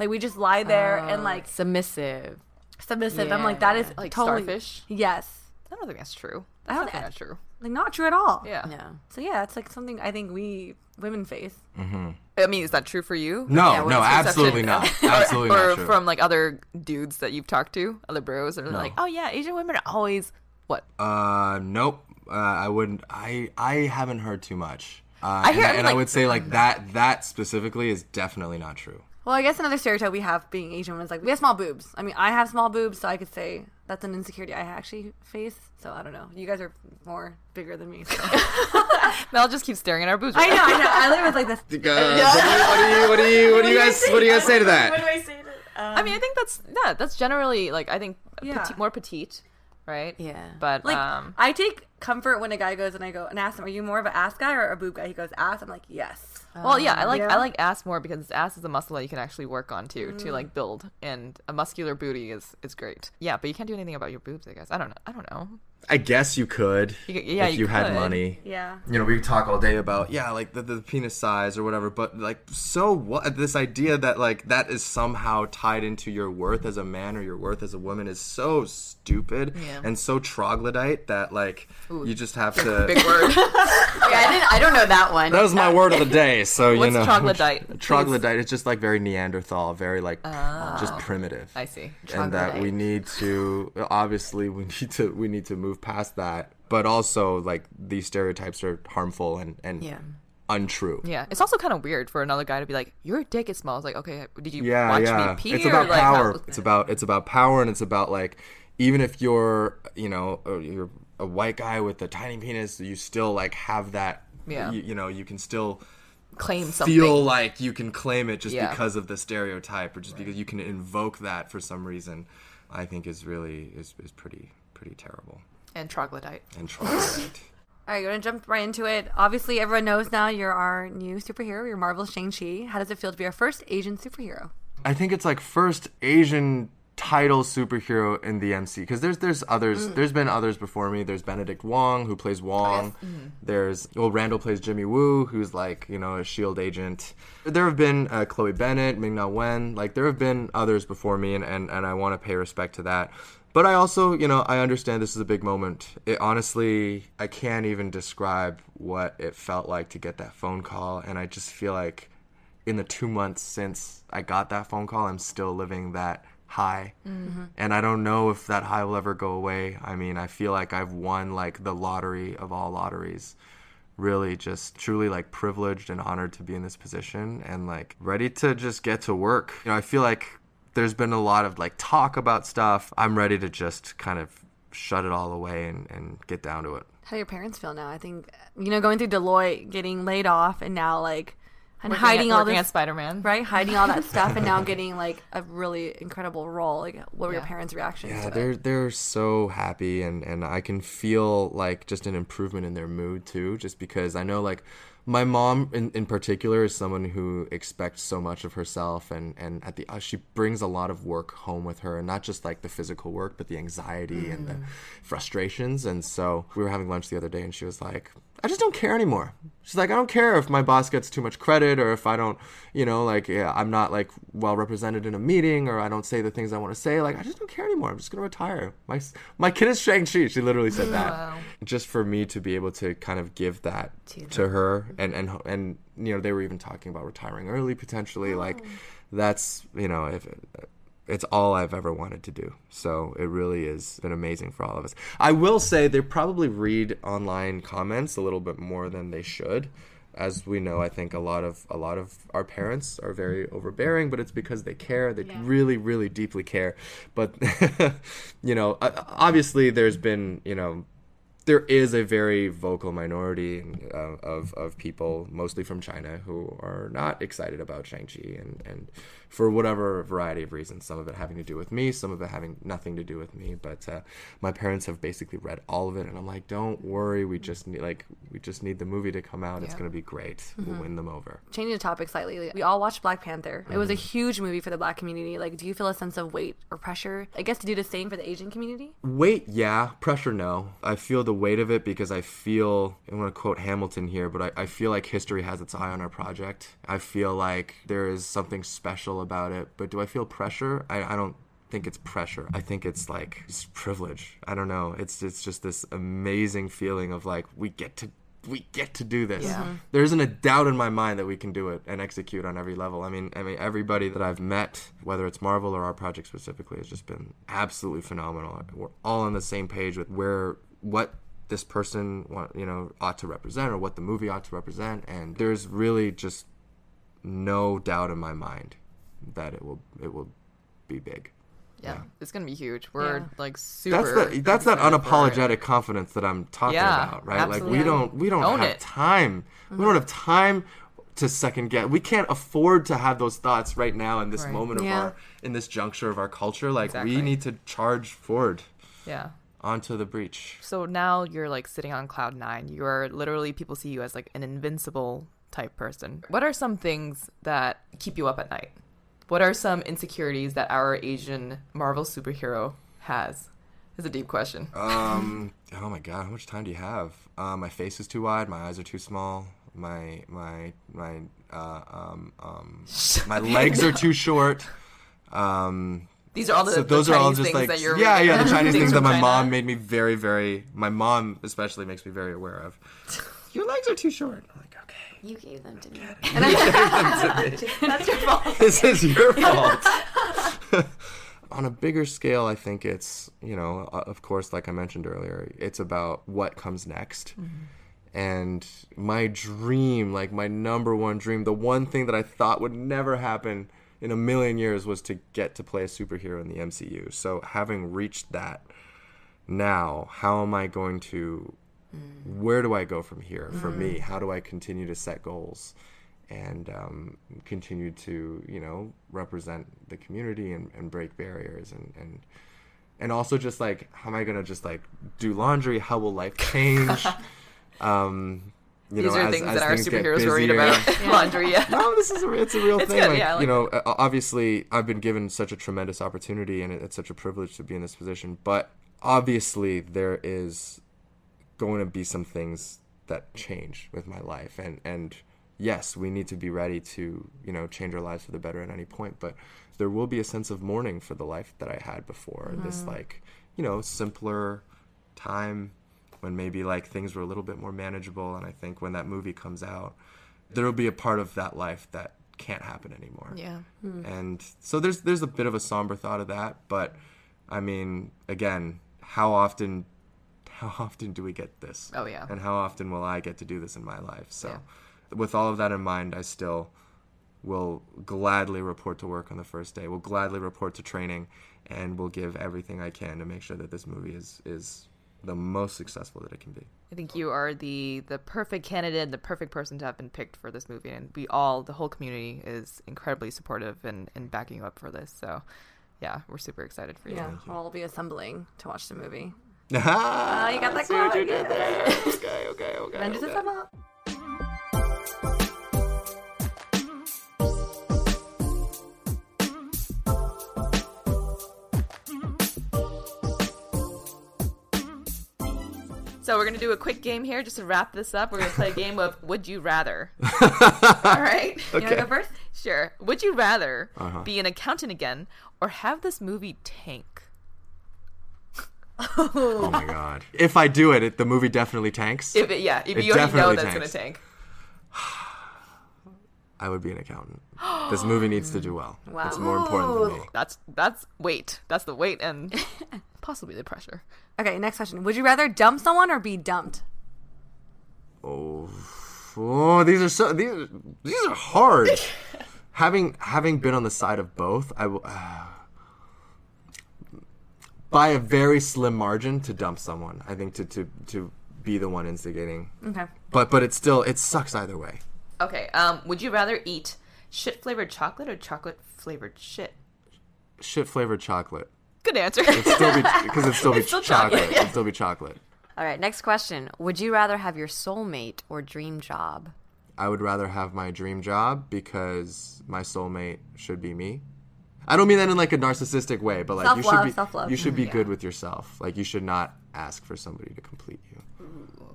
Like we just lie there ah, and like submissive. submissive. I'm like that is Like totally starfish? Yes, I don't think that's true. I That's don't- definitely not true. Like not true at all. Yeah. Yeah. So yeah, it's like something I think we women face. I mean, is that true for you? No, Yeah, no, absolutely not. Absolutely or, not or from like other dudes that you've talked to, other bros, and they're like, oh yeah, Asian women are always what? Uh, nope. Uh, I wouldn't. I I haven't heard too much. Uh, I and, hear, I, and I would say like that that specifically is definitely not true. Well, I guess another stereotype we have being Asian women is like we have small boobs. I mean, I have small boobs, so I could say that's an insecurity I actually face. So I don't know. You guys are more bigger than me. So. Mel just keeps staring at our boobs. I know, I know. I live with like this. Uh, what, do you, what do you what do you guys what do you guys say to that? What do I mean, I think that's yeah, that's generally like I think Yeah. petite, more petite, right? Yeah. But Like um, I take comfort when a guy goes and I go and ask him, "Are you more of an ass guy or a boob guy?" He goes, "Ass." I'm like, "Yes." well, yeah, I like yeah. I like ass more because ass is a muscle that you can actually work on too Mm. to like build, and a muscular booty is is great. Yeah, but you can't do anything about your boobs. I guess I don't know. I don't know. I guess you could. You yeah, if you you, had could. money. Yeah. You know, we could talk all day about yeah, like the, the penis size or whatever, but like so what? This idea that like that is somehow tied into your worth as a man or your worth as a woman is so stupid Yeah. and so troglodyte that like you just have to. Big word. Yeah, I, didn't, I don't know that one. That was my word of the day. So you know, troglodyte, Troglodyte. It's just like very Neanderthal, very like ah. just primitive. I see. and that we need to obviously we need to we need to move past that but also like these stereotypes are harmful and and Yeah. untrue Yeah, it's also kind of weird for another guy to be like, "Your dick is small." It's like, okay, did you yeah watch yeah me pee? it's or, about like, power how- it's about it's about power and it's about like even if you're you know you're a white guy with a tiny penis you still like have that Yeah. you, you know you can still claim something. feel like you can claim it just Yeah. because of the stereotype or just because you can invoke that for some reason i think is really is, is pretty pretty terrible and troglodyte. and traumatic All right, we're gonna jump right into it. Obviously, everyone knows now you're our new superhero. You're Marvel's Shang Chi. How does it feel to be our first Asian superhero? I think it's like first Asian title superhero in the MC because there's there's others there's been others before me there's Benedict Wong who plays Wong there's well Randall plays Jimmy Woo who's like you know a shield agent there have been uh, Chloe Bennet Ming Na Wen like there have been others before me and and, and I want to pay respect to that but I also you know I understand this is a big moment it honestly I can't even describe what it felt like to get that phone call and I just feel like in the two months since I got that phone call, I'm still living that high. Mm-hmm. And I don't know if that high will ever go away. I mean, I feel like I've won like the lottery of all lotteries. Really, just truly like privileged and honored to be in this position and like ready to just get to work. You know, I feel like there's been a lot of like talk about stuff. I'm ready to just kind of shut it all away and, and get down to it. How do your parents feel now? I think you know going through Deloitte, getting laid off, and now like and Working hiding at, all working this Spider-Man. right, hiding all that stuff, and now getting like a really incredible role. Like, what were your parents' reactions? Yeah, to they're they're so happy and and I can feel like just an improvement in their mood too just because I know like my mom in, in particular is someone who expects so much of herself and and at the uh, she brings a lot of work home with her and not just like the physical work but the anxiety and the frustrations and so we were having lunch the other day and she was like I just don't care anymore. She's like, I don't care if my boss gets too much credit or if I don't, you know, like, yeah, I'm not like well represented in a meeting or I don't say the things I want to say. Like, I just don't care anymore. I'm just gonna retire. My my kid is Shang Chi. She literally said that. Just for me to be able to kind of give that to, her, and and and you know, they were even talking about retiring early potentially. Like, oh. that's you know, if it's all I've ever wanted to do. So it really has been amazing for all of us. I will say they probably read online comments a little bit more than they should. As we know, I think a lot of a lot of our parents are very overbearing, but it's because they care. They really, really deeply care. But you know, obviously, there's been you know there is a very vocal minority uh, of, of people, mostly from China, who are not excited about Shang-Chi and, and for whatever variety of reasons. Some of it having to do with me, some of it having nothing to do with me. But uh, my parents have basically read all of it, and I'm like, don't worry, we just need like we just need the movie to come out. It's gonna be great. We'll win them over. Changing the topic slightly, we all watched Black Panther. It Mm-hmm. was a huge movie for the Black community. Like, do you feel a sense of weight or pressure? I guess to do the same for the Asian community. Weight, yeah. Pressure, no. I feel the weight of it because I feel, I want to quote Hamilton here, but I, I feel like history has its eye on our project. I feel like there is something special about it. But do I feel pressure? I, I don't think it's pressure. I think it's like it's privilege. I don't know. It's it's just this amazing feeling of like we get to we get to do this. Mm-hmm. There isn't a doubt in my mind that we can do it and execute on every level. I mean, I mean everybody that I've met, whether it's Marvel or our project specifically, has just been absolutely phenomenal. We're all on the same page with where what this person want, you know ought to represent or what the movie ought to represent and there's really just no doubt in my mind that it will it will be big. Yeah, it's gonna be huge. We're like super. That's the that's that excited for it. unapologetic confidence that I'm talking Yeah, about, right? Like we don't we don't Own have it. time. We don't mm-hmm. have time to second guess. We can't afford to have those thoughts right now in this Right. moment of our in this juncture of our culture. Like Exactly. we need to charge forward. Yeah. onto the breach. So now you're like sitting on cloud nine. You are literally people see you as like an invincible type person. What are some things that keep you up at night? What are some insecurities that our Asian Marvel superhero has? Is a deep question. Um. oh my God, how much time do you have? Uh, my face is too wide. My eyes are too small. My my my uh, um um my legs are too short. Um. These are all the, so the those are all Chinese just things like that you're yeah yeah the Chinese things that my China. mom made me very very my mom especially makes me very aware of. Your legs are too short. I'm like okay. You gave them to me. That's your fault. this is your fault. On a bigger scale, I think it's, you know, uh, of course, like I mentioned earlier, it's about what comes next. And my dream, like my number one dream, the one thing that I thought would never happen in a million years was to get to play a superhero in the MCU. So having reached that now, how am I going to, where do I go from here for me? How do I continue to set goals? and um, continue to you know represent the community and, and break barriers and, and and also just like how am I gonna just like do laundry? How will life change? um, you These know, are as- things as that our things get superheroes worried about. Laundry, yeah. No, this is a, it's a real It's thing. good, like, yeah, like you know, obviously, I've been given such a tremendous opportunity, and it- it's such a privilege to be in this position. But obviously, there is going to be some things that change with my life, and and yes, we need to be ready to you know change our lives for the better at any point. But there will be a sense of mourning for the life that I had before. This mm-hmm. like you know simpler time when maybe like things were a little bit more manageable and i think when that movie comes out there'll be a part of that life that can't happen anymore Yeah. Hmm. and so there's there's a bit of a somber thought of that but i mean again how often how often do we get this Oh, yeah. and how often will i get to do this in my life so with all of that in mind i still will gladly report to work on the first day will gladly report to training and will give everything i can to make sure that this movie is is the most successful that it can be I think you are the the perfect candidate, and the perfect person to have been picked for this movie, and we all, the whole community, is incredibly supportive and, and backing you up for this. So, yeah, we're super excited for you. Yeah, we'll all be assembling to watch the movie. Ah, you got that what you did there. okay okay okay, Avengers okay. So we're gonna do a quick game here just to wrap this up. We're gonna play a game of Would You Rather. All right. You wanna go first? Sure. Would you rather Uh-huh. be an accountant again or have this movie tank? Oh my god if i do it, it the movie definitely tanks If it, yeah, if It you already know definitely that's tanks. gonna tank. i would be an accountant this movie needs to do well it's more important than me That's that's weight. That's the weight and possibly the pressure. Okay, next question. Would you rather dump someone or be dumped? Oh, oh, these are so these are, these are hard. having having been on the side of both, I will uh, by a very slim margin to dump someone. I think to to to be the one instigating. Okay. But but it still it sucks either way. Okay. Um, would you rather eat shit flavored chocolate or chocolate flavored shit? Shit flavored chocolate. Good answer. It'd still be because it'd still be It's still chocolate. chocolate. It'd still be chocolate. All right, next question. Would you rather have your soulmate or dream job? I would rather have my dream job because my soulmate should be me. I don't mean that in like a narcissistic way, but like you Self-love, should be self-love. you should be good with yourself. Like you should not ask for somebody to complete you.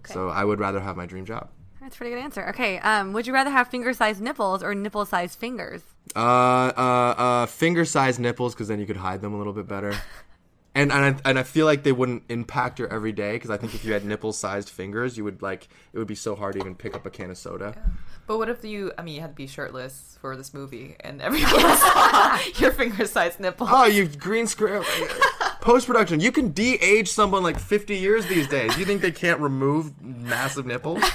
So I would rather have my dream job. That's a pretty good answer. Okay, um, would you rather have finger-sized nipples or nipple-sized fingers? Uh, uh, uh, finger sized nipples because then you could hide them a little bit better. And and I, and I feel like they wouldn't impact your everyday because I think if you had nipple sized fingers, you would like it would be so hard to even pick up a can of soda. But what if you? I mean, you had to be shirtless for this movie, and everyone saw your finger-sized nipple. Oh, you green screen oh, post production. You can de-age someone like 50 years these days. You think they can't remove massive nipples?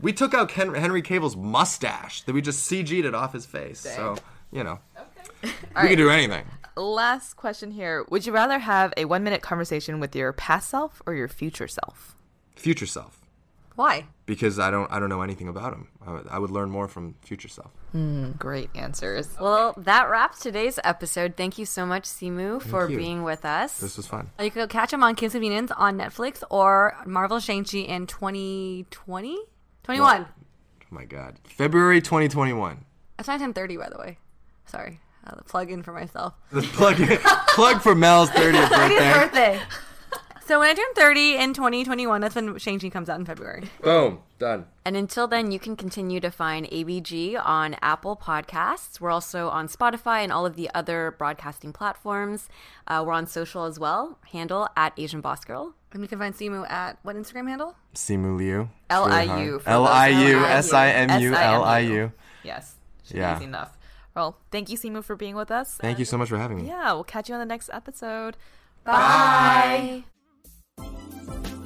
We took out Ken- Henry Cavill's mustache. That we just CG'd it off his face. So you know, we can do anything. Last question here: Would you rather have a one-minute conversation with your past self or your future self? Future self. Why? because I don't I don't know anything about him. I would, I would learn more from future self. Hmm, great answers. Well, that wraps today's episode. Thank you so much, Simu, for you. being with us. This was fun. You can go catch him on Kim's Convenience on Netflix or Marvel Shang-Chi in 2020? 21. Oh my god. February 2021. That's my 1030, by the way. Sorry. I'll plug in for myself. The plug in, plug for Mel's 30th birthday. birthday. so when I turn 30 in 2021, that's when Shang-Chi comes out in February. Boom. Done. And until then, you can continue to find ABG on Apple Podcasts. We're also on Spotify and all of the other broadcasting platforms. Uh, we're on social as well. Handle at Asian Boss Girl. And you can find Simu at what Instagram handle? Simu Liu. It's L really I hard. U. L I U S I M U L I U. Yes. Should Yeah. be easy enough. Well, thank you, Simu, for being with us. Thank you so much for having me. Yeah, we'll catch you on the next episode. Bye. Bye.